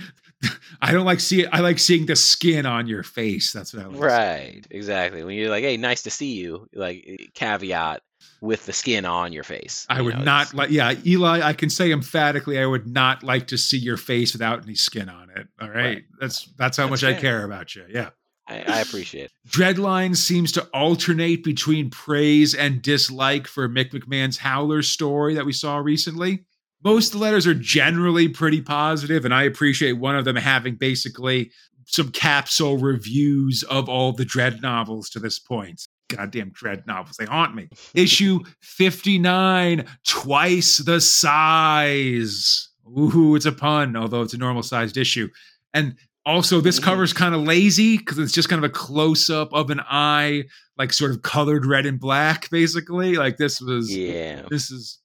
I don't like see. I like seeing the skin on your face. That's what I like. Right. Exactly. When you're like, "Hey, nice to see you," like eh, caveat, with the skin on your face. I you would know, not like. Yeah, Eli, I can say emphatically, I would not like to see your face without any skin on it. All right, Right. that's that's how That's much I care about you. Yeah. I, I appreciate it. *laughs* Dreadline seems to alternate between praise and dislike for Mick McMahon's Howler story that we saw recently. Most of the letters are generally pretty positive, and I appreciate one of them having basically some capsule reviews of all the Dredd novels to this point. Goddamn Dredd novels, they haunt me. *laughs* Issue 59, twice the size. Ooh, it's a pun, although it's a normal sized issue. And also, this Mhm. is kind of lazy because it's just kind of a close up of an eye, like sort of colored red and black, basically. Like this was, Yeah. this is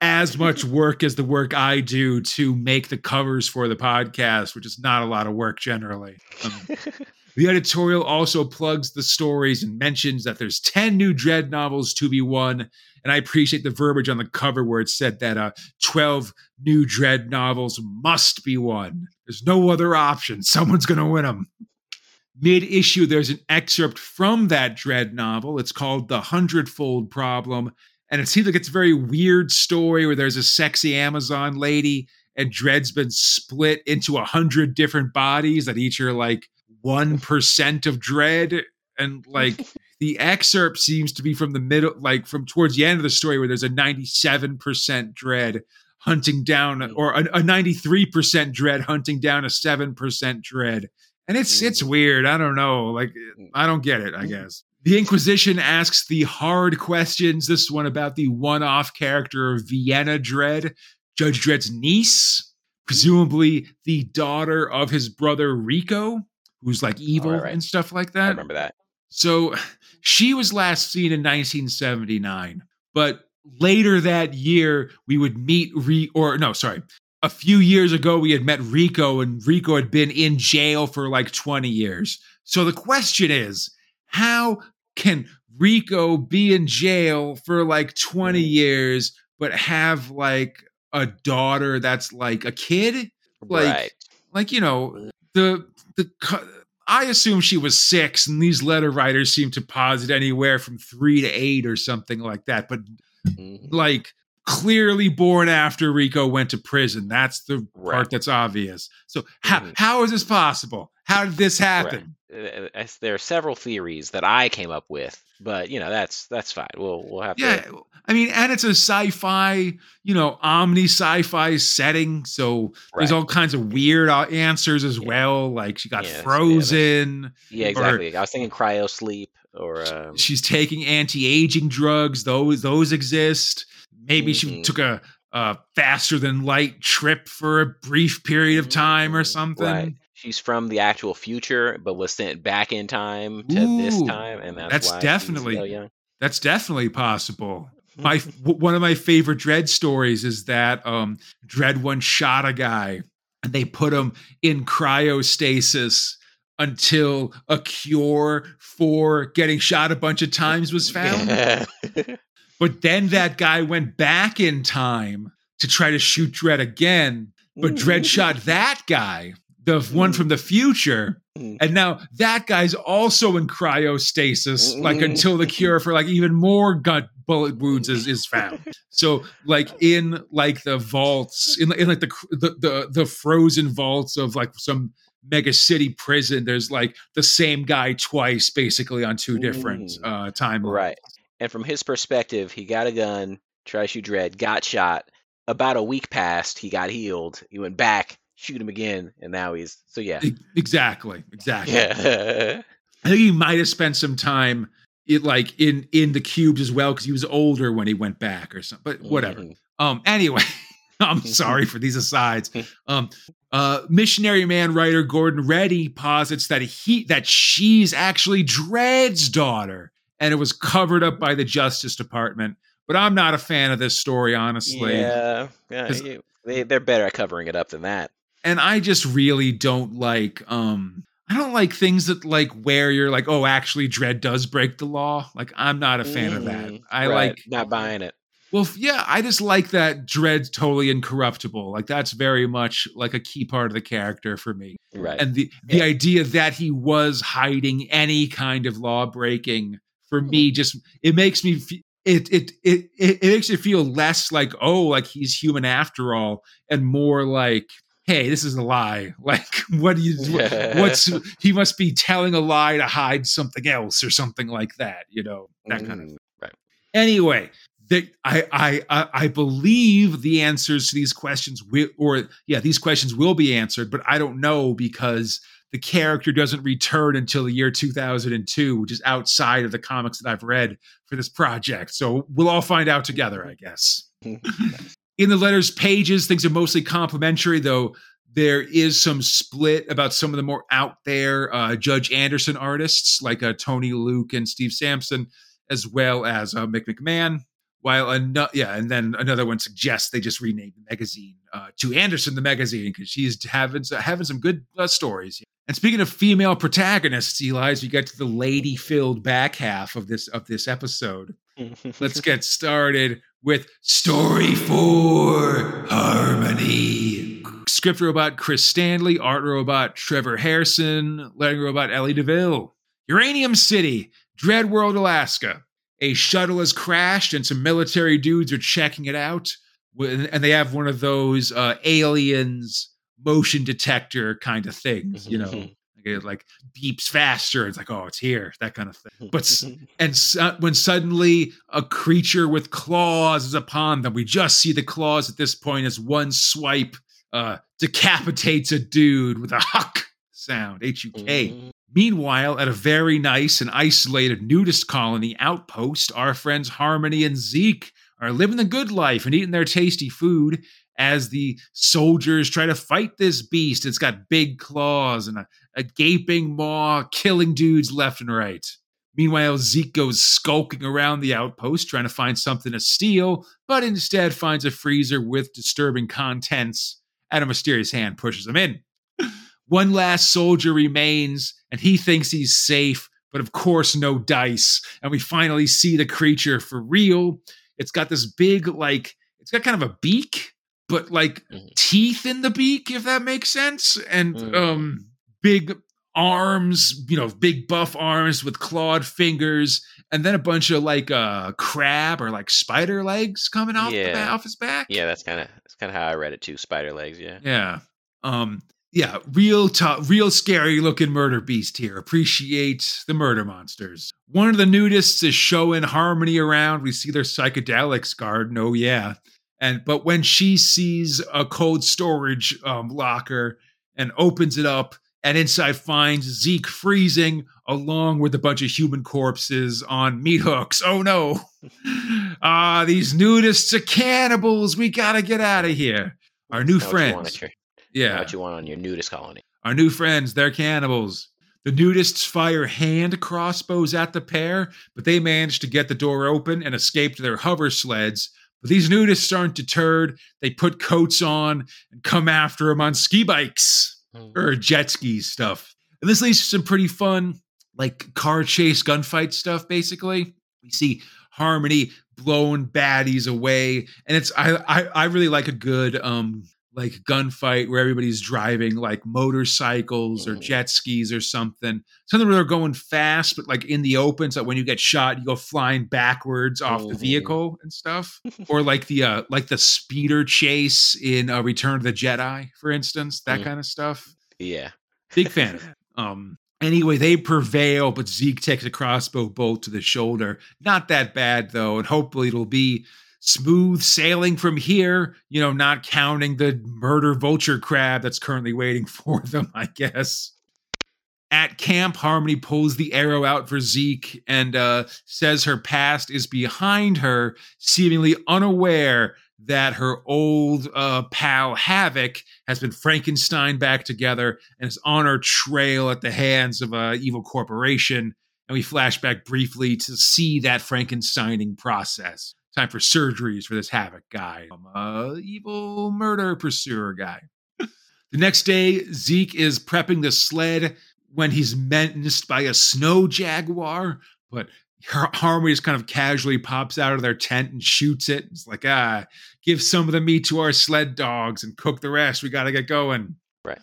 as much work as the work I do to make the covers for the podcast, which is not a lot of work generally. Um, *laughs* the editorial also plugs the stories and mentions that there's 10 new Dredd novels to be won. And I appreciate the verbiage on the cover where it said that uh, 12 new Dredd novels must be won. There's no other option. Someone's going to win them. Mid issue, there's an excerpt from that Dredd novel. It's called The Hundredfold Problem. And it seems like it's a very weird story where there's a sexy Amazon lady and Dredd's been split into a hundred different bodies that each are like 1% of Dredd. And like *laughs* the excerpt seems to be from the middle, like from towards the end of the story where there's a 97% Dredd hunting down or a, a 93% Dredd hunting down a 7% Dredd. And it's it's mm. weird. I don't know. Like mm. I don't get it, I mm. guess. The Inquisition asks the hard questions. This one about the one-off character of Vienna Dredd, Judge Dredd's niece, presumably the daughter of his brother Rico, who's like oh, evil right, right. and stuff like I that. remember that. So she was last seen in 1979, but later that year we would meet Re or no, sorry. A few years ago we had met Rico and Rico had been in jail for like 20 years. So the question is, how can Rico be in jail for like 20 mm-hmm. years but have like a daughter that's like a kid? Like right. like you know mm. the the I assume she was six, and these letter writers seem to posit anywhere from three to eight or something like that. But Mhm. like clearly born after Rico went to prison. That's the Right. part that's obvious. So how Mhm. how is this possible? How did this happen? Uh, as- there are several theories that I came up with, but you know that's that's fine. We'll we'll have Yeah, to. I mean, and it's a sci-fi, you know, omni sci-fi setting. So there's all kinds of weird uh, answers as Yeah. well. Like she got Yeah, yeah, frozen. Yeah, or- exactly. I was thinking cryo sleep or um, she's taking anti-aging drugs those those exist maybe she Mhm. took a, a faster than light trip for a brief period of time or Mhm. something Right. She's from the actual future, but was sent back in time to this time, and that's, that's definitely- so that's definitely possible my *laughs* w- one of my favorite Dredd stories is that um Dredd one shot a guy and they put him in cryostasis until a cure for getting shot a bunch of times was found Yeah. *laughs* But then that guy went back in time to try to shoot Dredd again. But Dredd shot that guy, the one from the future. Mm. And now that guy's also in cryostasis, like Mm. until the cure for like even more gut bullet wounds is, is found. So like in like the vaults, in, in like the, the the the frozen vaults of like some mega city prison, there's like the same guy twice, basically on two different Mm. uh timelines. Right. And from his perspective, he got a gun, tried to shoot Dredd, got shot. About a week passed, he got healed. He went back, shoot him again, and now he's so yeah. Exactly. Exactly. Yeah. *laughs* I think he might have spent some time it like in in the cubes as well because he was older when he went back or something. But whatever. Mhm. Um. Anyway, *laughs* I'm sorry for these asides. *laughs* Um. Uh. Missionary man writer Gordon Rennie posits that he that she's actually Dredd's daughter, and it was covered up by the Justice Department. But I'm not a fan of this story, honestly. Yeah. yeah you- they they're better at covering it up than that. and I just really don't like um I don't like things that like where you're like, oh, actually Dredd does break the law. Like I'm not a fan of that. Mhm. I Right. like not buying it. well, yeah, I just like that Dredd's totally incorruptible. Like that's very much like a key part of the character for me. Right. And the the idea that he was hiding any kind of law breaking for me Mm-hmm. just it makes me it, it it it makes you feel less like oh like he's human after all, and more like hey this is a lie. *laughs* Like what do you *laughs* what's he must be telling a lie to hide something else or something like that. You know that kind of Mm, thing. right. Anyway. That I I I believe the answers to these questions will or yeah these questions will be answered, but I don't know because the character doesn't return until the year 2002, which is outside of the comics that I've read for this project. So we'll all find out together, I guess. *laughs* In the letters pages, things are mostly complimentary, though there is some split about some of the more out there uh, Judge Anderson artists like uh, Tony Luke and Steve Sampson, as well as uh, Mick McMahon. While another, yeah, and then another one suggests they just rename the magazine uh, to Anderson the magazine because she's having having some good uh, stories. And speaking of female protagonists, Eli, as we get to the lady-filled back half of this of this episode, *laughs* let's get started with story four harmony. Script robot chris standley art robot trevor harrison lettering robot ellie deville. Uranium city Dread World, alaska a shuttle has crashed and some military dudes are checking it out and they have one of those uh, aliens motion detector kind of things you know? Like it like beeps faster. It's like oh it's here that kind of thing. *laughs* But and su- when suddenly a creature with claws is upon them, we just see the claws at this point as one swipe uh, decapitates a dude with a huck sound, H U K. Meanwhile, at a very nice and isolated nudist colony outpost, our friends Harmony and Zeke are living the good life and eating their tasty food as the soldiers try to fight this beast. It's got big claws and a, a gaping maw, killing dudes left and right. Meanwhile, Zeke goes skulking around the outpost trying to find something to steal, but instead finds a freezer with disturbing contents, and a mysterious hand pushes him in. One last soldier remains, and he thinks he's safe, but of course, no dice. And we finally see the creature for real. It's got this big, like, it's got kind of a beak, but like Mhm. teeth in the beak, if that makes sense. And Mhm. um, big arms, you know, big buff arms with clawed fingers, and then a bunch of like uh crab or like spider legs coming off the Yeah. ba- off his back. Yeah, that's kind of that's kind of how I read it too. Spider legs. Yeah. Yeah. Um yeah, real tough, real scary looking murder beast here. Appreciate the murder monsters. One of the nudists is showing Harmony around. We see their psychedelics garden. Oh yeah. And but when she sees a cold storage um, locker and opens it up, and inside finds Zeke freezing along with a bunch of human corpses on meat hooks. Oh no. *laughs* Ah, these nudists are cannibals. We gotta get out of here. Our new Know what you want friends. At your- know Yeah. What you want on your nudist colony? Our new friends, they're cannibals. The nudists fire hand crossbows at the pair, but they manage to get the door open and escape to their hover sleds. But these nudists aren't deterred. They put coats on and come after them on ski bikes or jet ski stuff. And this leads to some pretty fun, like car chase gunfight stuff, basically. We see Harmony blowing baddies away. And it's I I, I really like a good um like gunfight where everybody's driving like motorcycles or Mhm. jet skis or something. Something where they're going fast, but like in the open, so when you get shot, you go flying backwards off the Mhm. vehicle and stuff. *laughs* or like the uh like the speeder chase in uh, Return of the Jedi, for instance, that Mm. kind of stuff. Yeah. Big fan of it. *laughs* Um anyway, they prevail, but Zeke takes a crossbow bolt to the shoulder. Not that bad though, and hopefully it'll be smooth sailing from here, you know, not counting the murder vulture crab that's currently waiting *laughs* for them, I guess. At camp, Harmony pulls the arrow out for Zeke and uh, says her past is behind her, seemingly unaware that her old uh, pal Havoc has been Frankenstein back together and is on her trail at the hands of a evil corporation. And we flash back briefly to see that Frankensteining process. Time for surgeries for this Havoc guy, um, uh, evil murder pursuer guy. The next day, Zeke is prepping the sled when he's menaced by a snow jaguar, but Har- Harmony just kind of casually pops out of their tent and shoots it. It's like, ah, give some of the meat to our sled dogs and cook the rest. We got to get going. Right.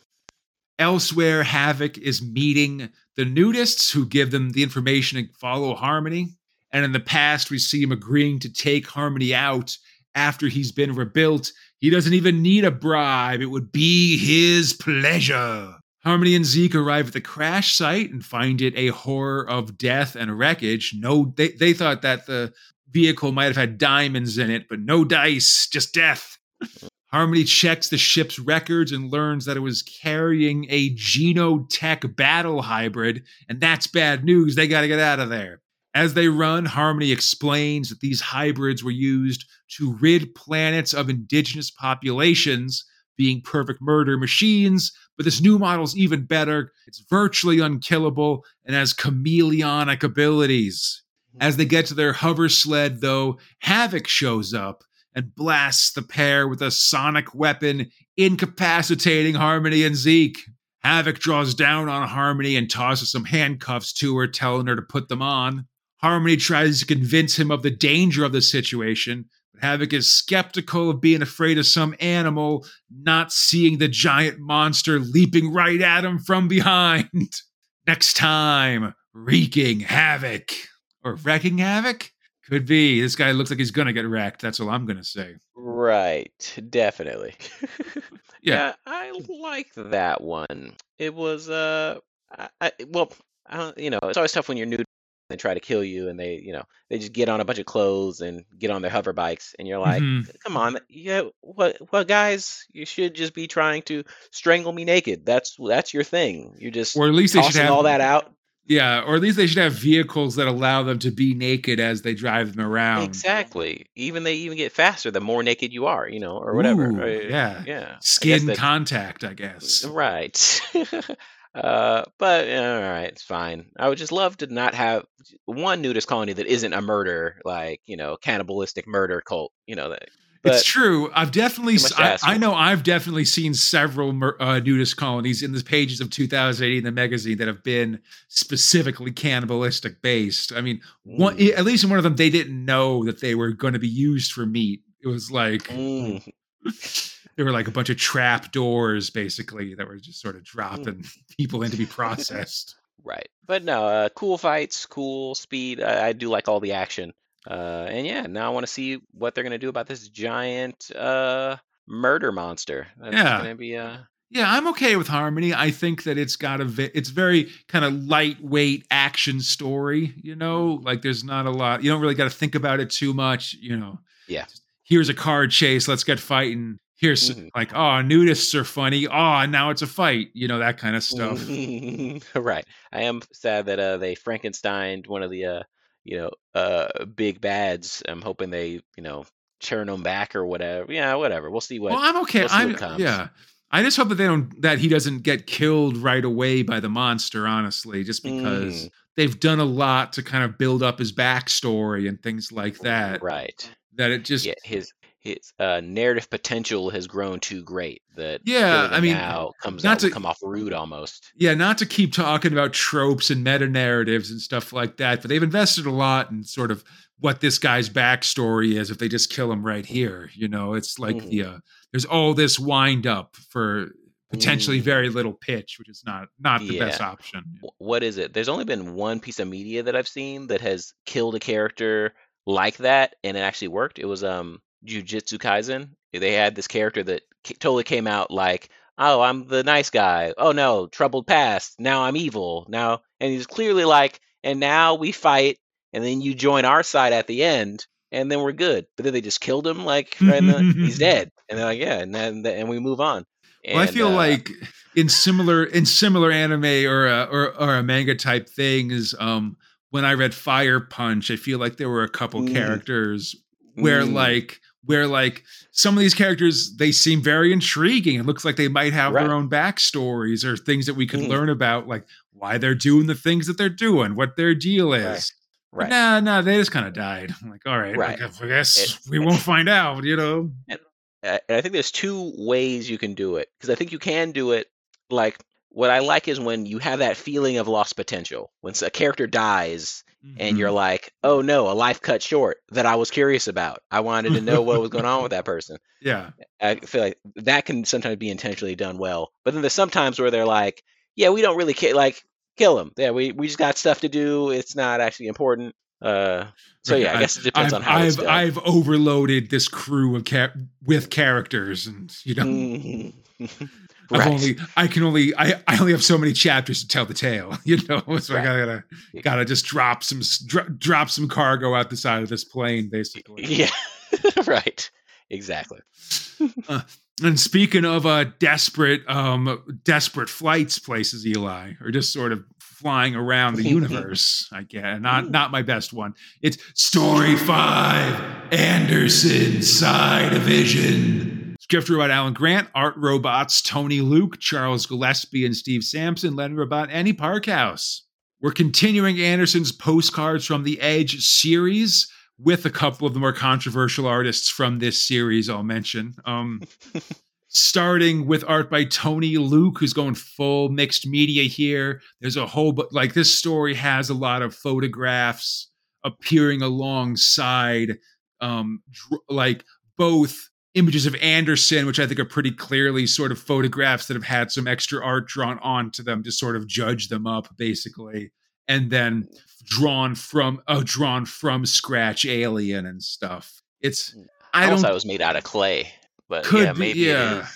Elsewhere, Havoc is meeting the nudists who give them the information and follow Harmony. And in the past, we see him agreeing to take Harmony out after he's been rebuilt. He doesn't even need a bribe, it would be his pleasure. Harmony and Zeke arrive at the crash site and find it a horror of death and wreckage. No, they, they thought that the vehicle might have had diamonds in it, but no dice, just death. *laughs* Harmony checks the ship's records and learns that it was carrying a Genotech battle hybrid, and that's bad news. They got to get out of there. As they run, Harmony explains that these hybrids were used to rid planets of indigenous populations, being perfect murder machines. But this new model's even better. It's virtually unkillable and has chameleonic abilities. Hmm. As they get to their hover sled, though, Havoc shows up and blasts the pair with a sonic weapon, incapacitating Harmony and Zeke. Havoc draws down on Harmony and tosses some handcuffs to her, telling her to put them on. Harmony tries to convince him of the danger of the situation, but Havoc is skeptical of being afraid of some animal, not seeing the giant monster leaping right at him from behind. *laughs* Next time, wreaking havoc. Or wrecking havoc? Could be. This guy looks like he's gonna get wrecked. That's all I'm gonna say. Right, definitely. *laughs* Yeah. I like that one. It was uh, I, I well, I you know, it's always tough when you're new. They try to kill you, and they, you know, they just get on a bunch of clothes and get on their hover bikes, and you're like, Mhm. come on, yeah, what, what, guys, you should just be trying to strangle me naked. That's that's your thing. You're just Or at least they should have all that out. Yeah, or at least they should have vehicles that allow them to be naked as they drive them around. Exactly. Even they even get faster the more naked you are, you know, or whatever. Ooh, yeah. Yeah. I Skin that- contact, I guess. Right. *laughs* uh, but yeah, all right, it's fine. I would just love to not have one nudist colony that isn't a murder, like you know, cannibalistic murder cult. You know that. It's true. I've definitely, Too much s- to I, I know I've definitely seen several uh, nudist colonies in the pages of 2000 AD in the magazine that have been specifically cannibalistic based. I mean, one, Mm. at least in one of them, they didn't know that they were going to be used for meat. It was like Mm, *laughs* there were like a bunch of trap doors, basically, that were just sort of dropping *laughs* people in to be processed. right. But no, uh, cool fights, cool speed. I, I do like all the action. Uh, and yeah, now I want to see what they're gonna do about this giant uh murder monster. That's Yeah. gonna be uh Yeah, I'm okay with Harmony. I think that it's got a ve- it's very kind of lightweight action story, you know? Like there's not a lot. You don't really got to think about it too much, you know. Yeah. Here's a car chase, let's get fighting. Here's Mhm. like, oh, nudists are funny. Oh, now it's a fight, you know, that kind of stuff. *laughs* right. I am sad that uh they frankenstein one of the uh you know uh big bads. I'm hoping they you know turn them back or whatever. Yeah, whatever. We'll see what. well, I'm okay. we'll I'm yeah. I just hope that they don't that he doesn't get killed right away by the monster, honestly, just because Mm. they've done a lot to kind of build up his backstory and things like that. Right. That it just Yeah. His his uh narrative potential has grown too great. That Yeah, I mean, now comes not to- come off rude almost. Yeah, not to keep talking about tropes and meta narratives and stuff like that, but they've invested a lot in sort of what this guy's backstory is if they just kill him right here. You know, it's like Mhm. the uh, there's all this wind up for potentially Mm. very little pitch, which is not not the best option. What is it? There's only been one piece of media that I've seen that has killed a character like that and it actually worked. It was um Jujutsu Kaisen. They had this character that totally came out like, "Oh, I'm the nice guy. Oh no, troubled past. Now I'm evil. Now." And he's clearly like, "And now we fight and then you join our side at the end." And then we're good, but then they just killed him, like right the, he's *laughs* dead, and they're like, yeah, and then and we move on. Well, I feel uh, like in similar in similar anime or a, or or a manga type things, um, when I read Fire Punch, I feel like there were a couple Mm. characters where mm, like where like some of these characters they seem very intriguing. It looks like they might have Right. their own backstories or things that we could Mhm. learn about, like why they're doing the things that they're doing, what their deal is. Right. Right. Nah, nah, they just kind of died. I'm like, all right, Right. I guess It- we won't find out, you know. Uh, and I think there's two ways you can do it because I think you can do it like what I like is when you have that feeling of lost potential when a character dies and Mhm. you're like, oh no, a life cut short that I was curious about. I wanted to know what was going on with that person. *laughs* yeah. I feel like that can sometimes be intentionally done well, but then there's sometimes where they're like, yeah, we don't really care, like kill them. Yeah, we we just got stuff to do. It's not actually important. Uh, so yeah, I guess it depends I've, on how I've, it's done. I've overloaded this crew of ca- with characters, and you know, Mhm. *laughs* I've right. only I can only I, I only have so many chapters to tell the tale, *laughs* you know. *laughs* So I Right. gotta gotta just drop some dro- drop some cargo out the side of this plane, basically. *laughs* yeah, right. Exactly. And speaking of uh, desperate um desperate flights, places Eli, or just sort of flying around the universe, I guess. Not not my best one. It's story five, Anderson Psi Division. Script robot Alan Grant, art robots Tony Luke, Charles Gillespie, and Steve Sampson, lead robot Annie Parkhouse. We're continuing Anderson's postcards from the Edge series with a couple of the more controversial artists from this series I'll mention. Um, *laughs* starting with art by Tony Luke, who's going full mixed media here. There's a whole, but like this story has a lot of photographs appearing alongside, um, dr- like both images of Anderson, which I think are pretty clearly sort of photographs that have had some extra art drawn onto them to sort of judge them up, basically, and then drawn from uh, drawn from scratch alien and stuff. It's I, I don't thought it was made out of clay, but Could yeah, be, maybe yeah.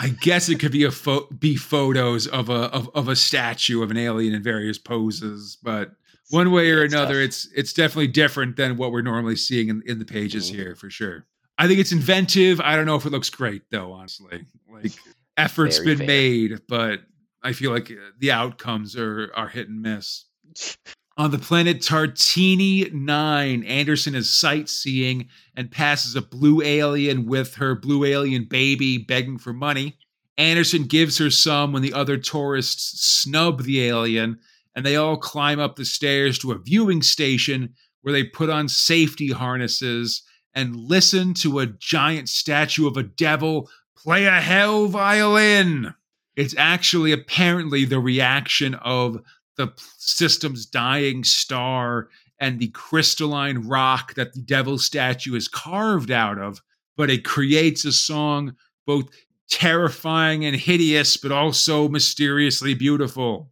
I guess it could be a pho- be photos of a of, of a statue of an alien in various poses, but one way or it's another, tough. it's it's definitely different than what we're normally seeing in, in the pages Mhm. here for sure. I think it's inventive. I don't know if it looks great though, honestly. Like effort's Very been fair. made, but I feel like uh, the outcomes are are hit and miss. On the planet Tartini 9, Anderson is sightseeing and passes a blue alien with her blue alien baby begging for money. Anderson gives her some when the other tourists snub the alien, and they all climb up the stairs to a viewing station where they put on safety harnesses and listen to a giant statue of a devil play a hell violin. It's actually apparently the reaction of the system's dying star and the crystalline rock that the devil statue is carved out of, but it creates a song both terrifying and hideous, but also mysteriously beautiful.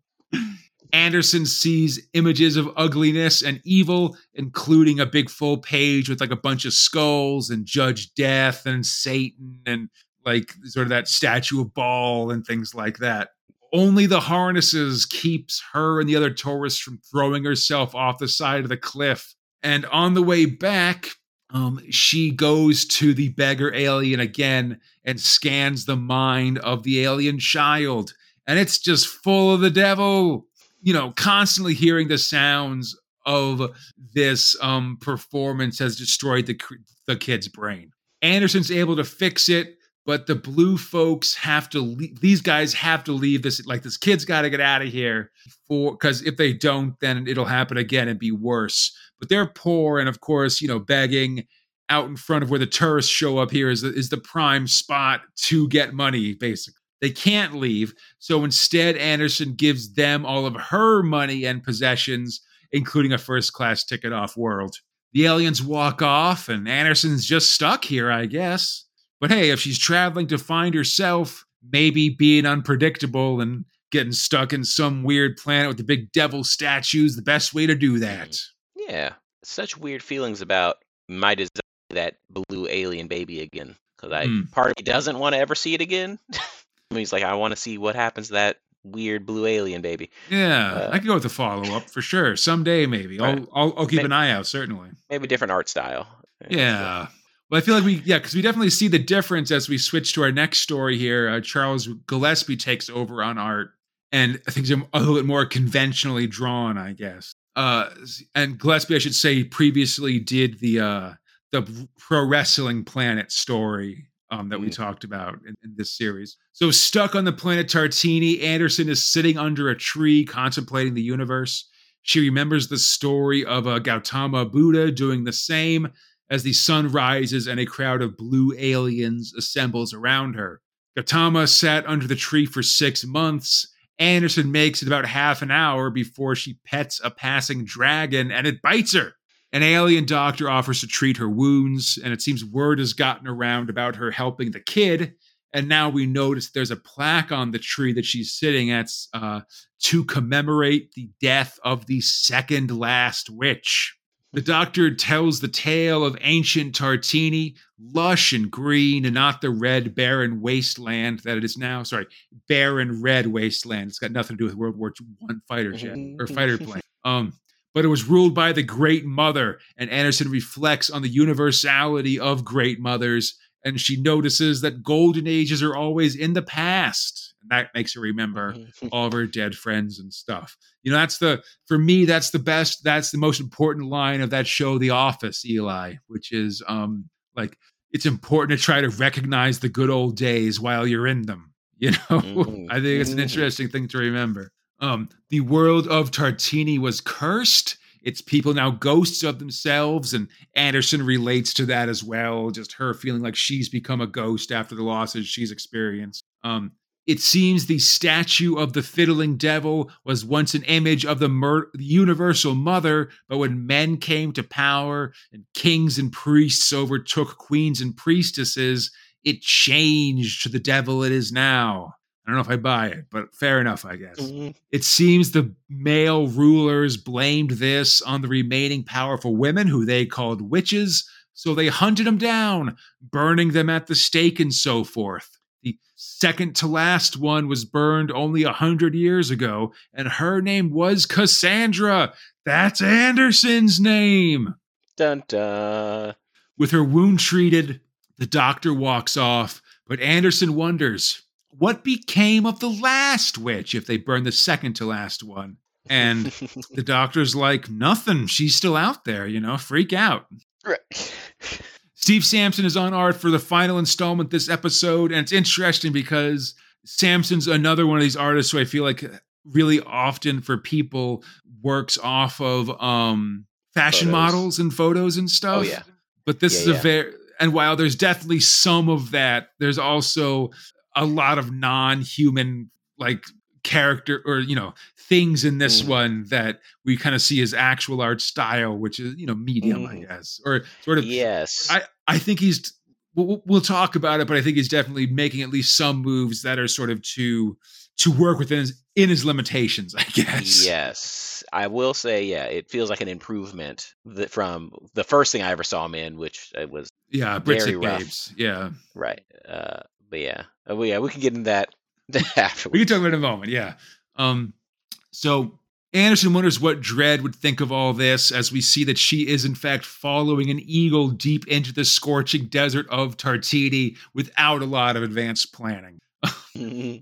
Anderson sees images of ugliness and evil, including a big full page with like a bunch of skulls and Judge Death and Satan and like sort of that statue of Baal and things like that. Only the harnesses keeps her and the other tourists from throwing herself off the side of the cliff. And on the way back, um, she goes to the beggar alien again and scans the mind of the alien child. And it's just full of the devil. You know, constantly hearing the sounds of this um, performance has destroyed the, the kid's brain. Anderson's able to fix it, but the blue folks have to leave. These guys have to leave this. Like, this kid's got to get out of here for because if they don't, then it'll happen again and be worse. But they're poor, and of course, you know, begging out in front of where the tourists show up here is the, is the prime spot to get money, basically. They can't leave. So instead, Anderson gives them all of her money and possessions, including a first class ticket off world. The aliens walk off, and Anderson's just stuck here, I guess. But hey, if she's traveling to find herself, maybe being unpredictable and getting stuck in some weird planet with the big devil statues, the best way to do that. Yeah, such weird feelings about my desire that blue alien baby again. Because I Hmm. part of me doesn't want to ever see it again. *laughs* He's like, I want to see what happens to that weird blue alien baby. Yeah, Uh, I could go with the follow up for sure. Someday, maybe. Right. I'll, I'll, I'll keep May- an eye out, certainly. Maybe different art style. Yeah. Well, I feel like we, yeah, because we definitely see the difference as we switch to our next story here. Uh, Charles Gillespie takes over on art, and things are a little bit more conventionally drawn, I guess. Uh, and Gillespie, I should say, previously did the uh, the pro wrestling planet story um, that we Mm. talked about in, in this series. So, stuck on the planet Tartini, Anderson is sitting under a tree contemplating the universe. She remembers the story of a Gautama Buddha doing the same as the sun rises and a crowd of blue aliens assembles around her. Gautama sat under the tree for six months. Anderson makes it about half an hour before she pets a passing dragon and it bites her. An alien doctor offers to treat her wounds, and it seems word has gotten around about her helping the kid. And now we notice there's a plaque on the tree that she's sitting at uh, to commemorate the death of the second last witch. The doctor tells the tale of ancient Tartini, lush and green, and not the red, barren wasteland that it is now. Sorry, barren red wasteland. It's got nothing to do with World War One fighter jet or fighter *laughs* plane. Um, but it was ruled by the Great Mother, and Anderson reflects on the universality of great mothers, and she notices that golden ages are always in the past. And that makes her remember all of her dead friends and stuff. You know, that's the for me, that's the best, that's the most important line of that show, The Office, Eli, which is um like it's important to try to recognize the good old days while you're in them. *laughs* You know, Mhm. I think it's an Mhm. interesting thing to remember. Um, the world of Tartini was cursed. Its people now ghosts of themselves, and Anderson relates to that as well. Just her feeling like she's become a ghost after the losses she's experienced. Um, it seems the statue of the fiddling devil was once an image of the, mur- the universal mother, but when men came to power and kings and priests overtook queens and priestesses, it changed to the devil it is now. I don't know if I buy it, but fair enough, I guess. Mhm. It seems the male rulers blamed this on the remaining powerful women, who they called witches, so they hunted them down, burning them at the stake and so forth. The second to last one was burned only a hundred years ago, and her name was Cassandra. That's Anderson's name. Dun dun. With her wound treated, the doctor walks off, but Anderson wonders what became of the last witch if they burned the second to last one. And *laughs* the doctor's like, nothing. She's still out there, you know, freak out. Right. Steve Sampson is on art for the final installment this episode, and it's interesting because Sampson's another one of these artists who I feel like really often for people works off of um fashion Photos. models and photos and stuff. Oh yeah. But this Yeah, is a yeah. very and while there's definitely some of that, there's also a lot of non-human like character or you know things in this Mhm. one that we kind of see as actual art style, which is you know medium, I Mhm. guess, or sort of Yes. I, I think he's we'll, we'll talk about it, but I think he's definitely making at least some moves that are sort of to to work within his in his limitations, I guess. Yes, I will say, yeah, it feels like an improvement that from the first thing I ever saw him in, which uh, was Yeah, Very rough. Babes. Yeah. right. Uh, but yeah, well, yeah, we can get into that *laughs* afterwards. We can talk about it in a moment, yeah. Um so Anderson wonders what Dredd would think of all this as we see that she is, in fact, following an eagle deep into the scorching desert of Tartini without a lot of advanced planning. *laughs*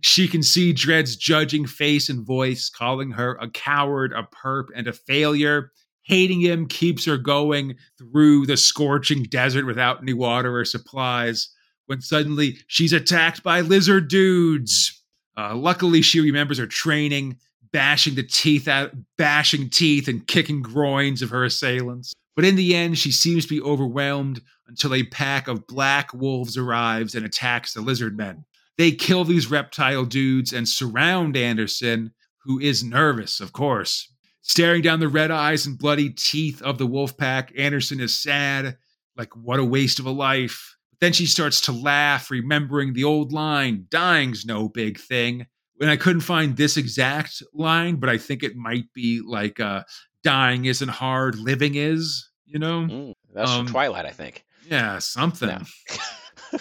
She can see Dredd's judging face and voice, calling her a coward, a perp, and a failure. Hating him keeps her going through the scorching desert without any water or supplies. When suddenly she's attacked by lizard dudes. Uh, luckily, she remembers her training, bashing the teeth out, bashing teeth and kicking groins of her assailants. But in the end, she seems to be overwhelmed until a pack of black wolves arrives and attacks the lizard men. They kill these reptile dudes and surround Anderson, who is nervous, of course. Staring down the red eyes and bloody teeth of the wolf pack, Anderson is sad, like, what a waste of a life. Then she starts to laugh, remembering the old line dying's no big thing. And I couldn't find this exact line, but I think it might be like, uh, dying isn't hard, living is, you know? Mm, that's Um, from Twilight, I think. Yeah, something. No. *laughs*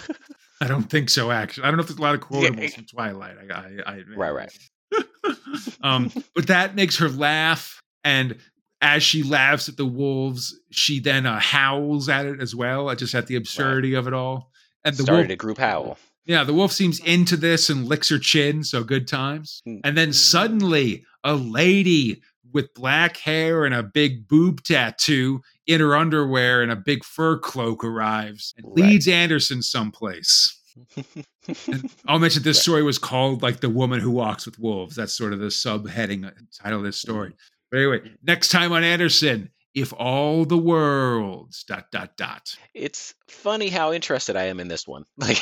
I don't think so. Actually, I don't know if there's a lot of Yeah. quotables from Twilight. I, I, I Right, right. *laughs* um, but that makes her laugh, and as she laughs at the wolves, she then uh, howls at it as well. I Just at the absurdity of it all. And the Started wolf, a group howl. yeah, the wolf seems into this and licks her chin, so good times. Mm. And then suddenly, a lady with black hair and a big boob tattoo in her underwear and a big fur cloak arrives and Right. leads Anderson someplace. *laughs* I'll mention this Right. story was called like The Woman Who Walks with Wolves. That's sort of the subheading uh, title of this story. But anyway, next time on Anderson, if all the worlds dot dot dot. it's funny how interested I am in this one. *laughs* Like,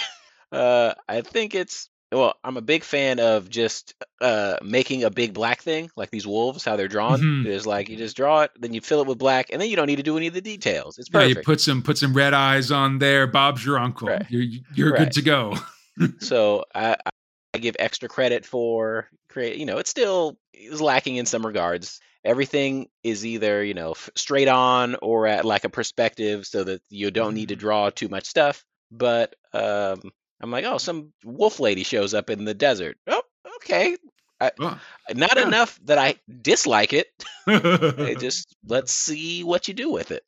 uh, I think it's well, I'm a big fan of just uh making a big black thing, like these wolves, how they're drawn. Mhm. It's like you just draw it, then you fill it with black, and then you don't need to do any of the details. It's Yeah, you put some put some red eyes on there. Bob's your uncle. Right. You're you're Right. good to go. *laughs* so I, I I give extra credit for create. You know, it's still is lacking in some regards. Everything is either you know f- straight on or at like a perspective, so that you don't need to Mhm. draw too much stuff. But um, I'm like, oh, some wolf lady shows up in the desert. Oh, okay. Oh, Not Yeah. enough that I dislike it. *laughs* just let's see what you do with it.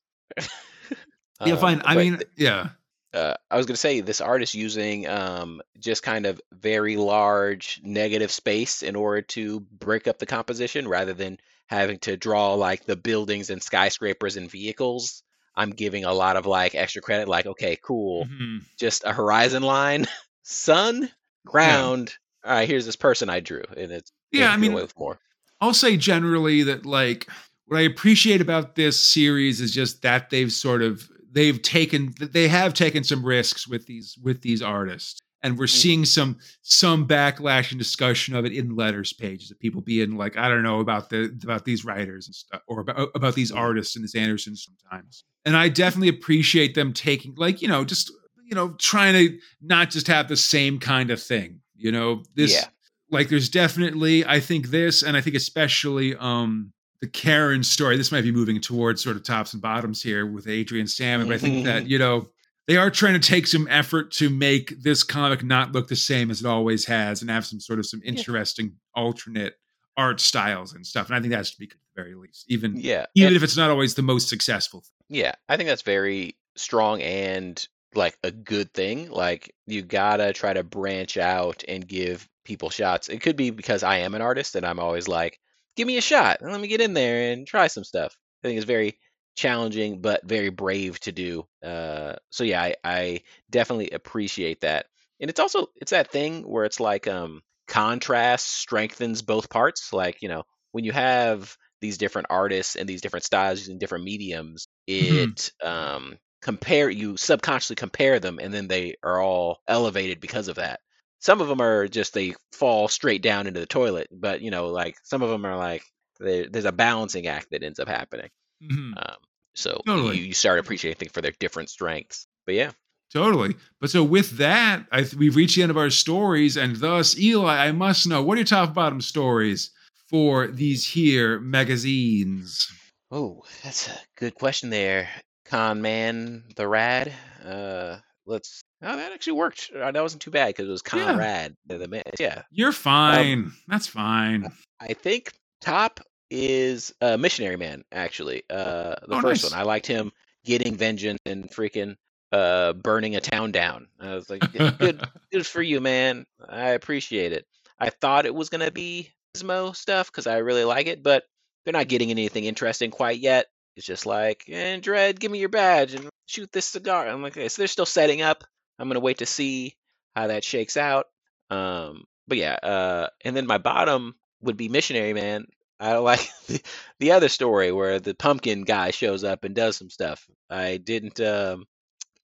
Um, fine. *laughs* I mean, yeah. Uh, I was going to say this artist using um, just kind of very large negative space in order to break up the composition rather than having to draw like the buildings and skyscrapers and vehicles. I'm giving a lot of like extra credit, like, okay, cool, Mhm. just a horizon line, *laughs* sun, ground. All right, here's this person I drew, and it's Yeah, I mean, with more. I'll say generally that like what I appreciate about this series is just that they've sort of they've taken they have taken some risks with these with these artists and we're Mm. seeing some some backlash and discussion of it in letters pages of people being like I don't know about the about these writers and stuff or about, about these Mm. artists and this Anderson sometimes and I definitely appreciate them taking like you know just you know trying to not just have the same kind of thing you know this Yeah. like there's definitely i think this and i think especially um the karyn story this might be moving towards sort of tops and bottoms here with adrian salmon but i think that mm-hmm. you know they are trying to take some effort to make this comic not look the same as it always has and have some sort of some interesting alternate art styles and stuff and i think that's to be at the very least even Yeah. even and- if it's not always the most successful Yeah, I think that's very strong and like a good thing. Like you gotta try to branch out and give people shots. It could be because I am an artist and I'm always like, give me a shot and let me get in there and try some stuff. I think it's very challenging but very brave to do. Uh, so yeah, I, I definitely appreciate that. And it's also it's that thing where it's like um contrast strengthens both parts. Like, you know, when you have these different artists and these different styles using different mediums, Mhm. it um compare you subconsciously compare them and then they are all elevated because of that. Some of them are just they fall straight down into the toilet, but you know, like some of them are like there's a balancing act that ends up happening. Mhm. Um, so Totally. you, you start appreciating things for their different strengths. But yeah, Totally. But so with that, I th- we've reached the end of our stories, and thus, Eli, I must know what are your top bottom stories for these here magazines? Oh, that's a good question there. Con Man the Rad. Uh let's Oh, that actually worked. Uh, That wasn't too bad because it was Yeah. Conrad. The, the man. Yeah. You're fine. That's fine. I think top is uh Missionary Man, actually. Uh the Oh, first nice. one. I liked him getting vengeance and freaking uh burning a town down. I was like, good good *laughs* for you, man. I appreciate it. I thought it was gonna be Gizmo stuff because I really like it, but they're not getting anything interesting quite yet. It's just like, and Dredd, give me your badge and shoot this cigar. I'm like, okay, so they're still setting up. I'm gonna wait to see how that shakes out. Um, but yeah, uh, and then my bottom would be Missionary Man. I *laughs* like the, the other story where the pumpkin guy shows up and does some stuff. I didn't, um,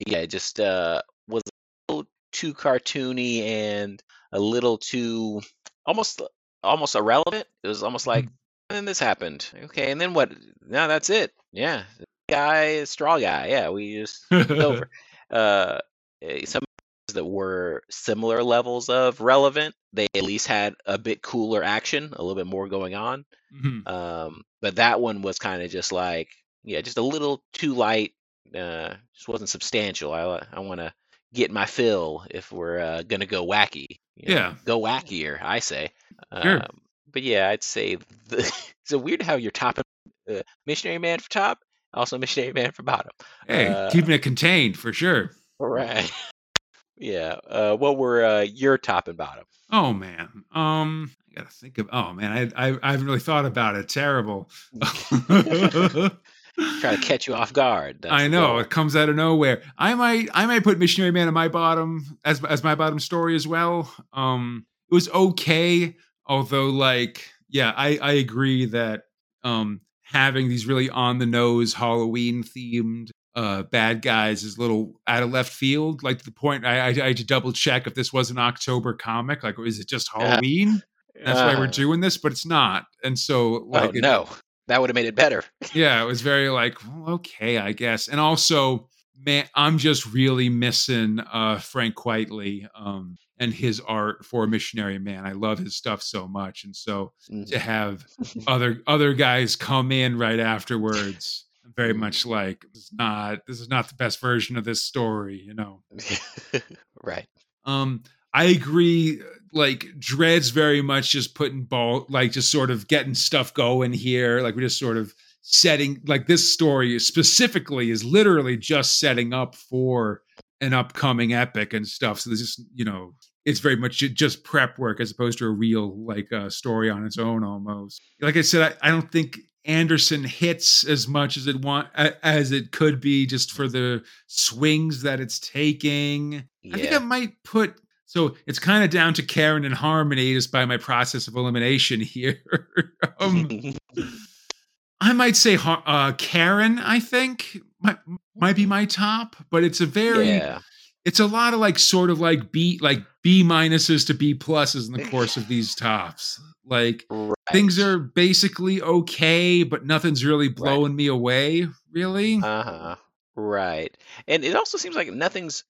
yeah, just uh, was a little too cartoony and a little too almost almost irrelevant. It was almost like, and then this happened. Okay, and then what? Now that's it. Yeah, guy, straw guy. Yeah, we just over. *laughs* Uh, eh, some that were similar levels of relevant, they at least had a bit cooler action, a little bit more going on. Mhm. Um, but that one was kind of just like, yeah, just a little too light. Uh, just wasn't substantial. I I want to get my fill if we're uh, gonna go wacky. you know, Yeah. go wackier. I say. Sure. Um, but yeah, I'd say the, *laughs* it's a weird how you're top uh, missionary man for top, also missionary man for bottom. Hey, Uh, keeping it contained for sure. Right. *laughs* yeah. Uh, what were uh, your top and bottom? Oh man. Um, I gotta think of. Oh man, I I, I haven't really thought about it. Terrible. *laughs* Try to catch you off guard. That's I know it comes out of nowhere. I might I might put Missionary Man in my bottom as as my bottom story as well. Um, it was okay, although like yeah, I I agree that um having these really on the nose Halloween themed uh bad guys is a little out of left field. Like to the point I I, I had to double check if this was an October comic. Like is it just Halloween? That's why we're Uh, doing this, but it's not. And so like oh it- no, that would have made it better. yeah, it was very like, well, okay, I guess. And also, man, I'm just really missing uh Frank Quitely. Um and his art for Missionary Man. I love his stuff so much, and so Mhm. to have *laughs* other other guys come in right afterwards, very much like this is not this is not the best version of this story, you know. *laughs* right. Um, I agree. Like Dredd's very much just putting ball, like just sort of getting stuff going here. Like we're just sort of setting, like this story specifically is literally just setting up for an upcoming epic and stuff. So there's just you know, it's very much just prep work as opposed to a real like uh, story on its own almost. Like I said, I, I don't think Anderson hits as much as it want as it could be just for the swings that it's taking. I think I might put so it's kind of down to Karyn and Harmony just by my process of elimination *laughs* here. um, I might say uh, Karyn. I think might might be my top, but it's a very yeah. It's a lot of like sort of like B like B minuses to B pluses in the course of these tops. Like Right. things are basically okay, but nothing's really blowing me away. Really, Uh huh. Right. And it also seems like nothing's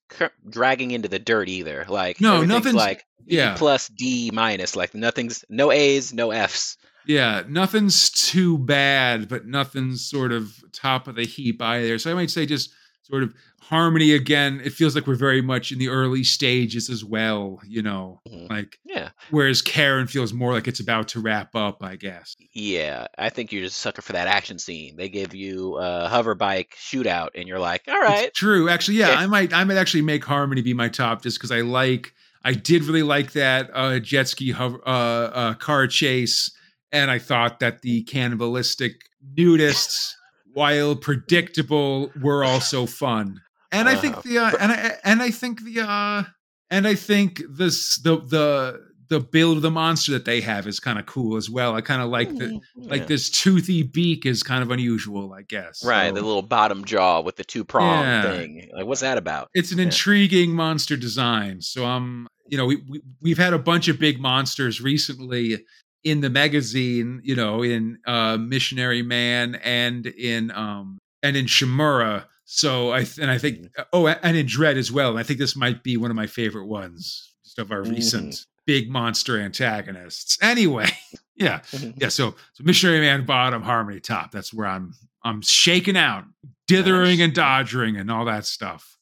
dragging into the dirt either. Like No, nothing's- like B yeah. plus D minus. Like nothing's no A's, no F's. Yeah, nothing's too bad, but nothing's sort of top of the heap either. So I might say just sort of harmony again. It feels like we're very much in the early stages as well, you know, Mhm. like Yeah. whereas Karyn feels more like it's about to wrap up, I guess. Yeah. I think you're just a sucker for that action scene. They give you a hover bike shootout, and you're like, all right. It's true. Actually, yeah, Okay. I might I might actually make Harmony be my top just because I like I did really like that uh jet ski hover, uh, uh car chase, and I thought that the cannibalistic nudists, while predictable, were also fun. And I think the uh, and I and I think the uh and I think this the the the build of the monster that they have is kind of cool as well. I kind of like the Mm, like this toothy beak is kind of unusual, I guess. Right, So- the little bottom jaw with the two prong Yeah. thing. Like, what's that about? it's an Yeah. intriguing monster design. So um, you know, we, we we've had a bunch of big monsters recently in the magazine, you know, in uh Missionary Man and in um and in Shimura. So I th- and I think oh and in Dredd as well. And I think this might be one of my favorite ones just of our recent big monster antagonists. Anyway, *laughs* yeah. *laughs* Yeah, so so Missionary Man bottom, Harmony top. That's where I'm I'm shaking out, dithering and dodgering and all that stuff.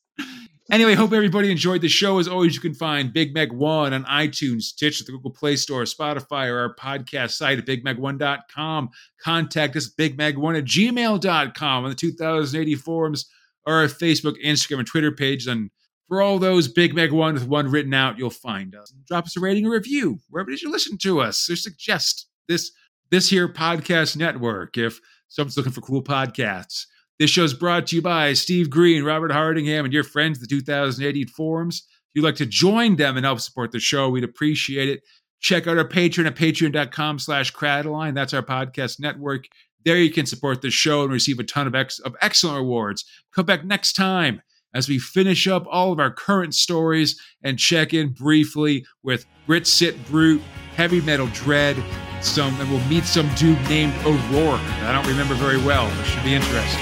Anyway, hope everybody enjoyed the show. As always, you can find Big Meg One on iTunes, Stitch, the Google Play Store, Spotify, or our podcast site at bigmeg1.com. Contact us at bigmeg1 at gmail.com on the 2000 AD forums or our Facebook, Instagram, and Twitter page. And for all those Big Meg One with one written out, you'll find us. Drop us a rating or review wherever is you listen to us or suggest this this here podcast network if someone's looking for cool podcasts. This show is brought to you by Steve Green, Robert Hardingham, and your friends, the 2000 AD forums. If you'd like to join them and help support the show, we'd appreciate it. Check out our Patreon at patreon.com slash Cradaline. That's our podcast network. There you can support the show and receive a ton of, ex- of excellent rewards. Come back next time as we finish up all of our current stories and check in briefly with Brit-Cit Brute, Heavy Metal Dredd, some, and we'll meet some dude named O'Rourke. I don't remember very well. It should be interesting.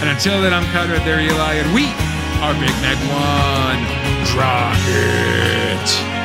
And until then, I'm Conrad There Eli, and we are Big Meg One. It.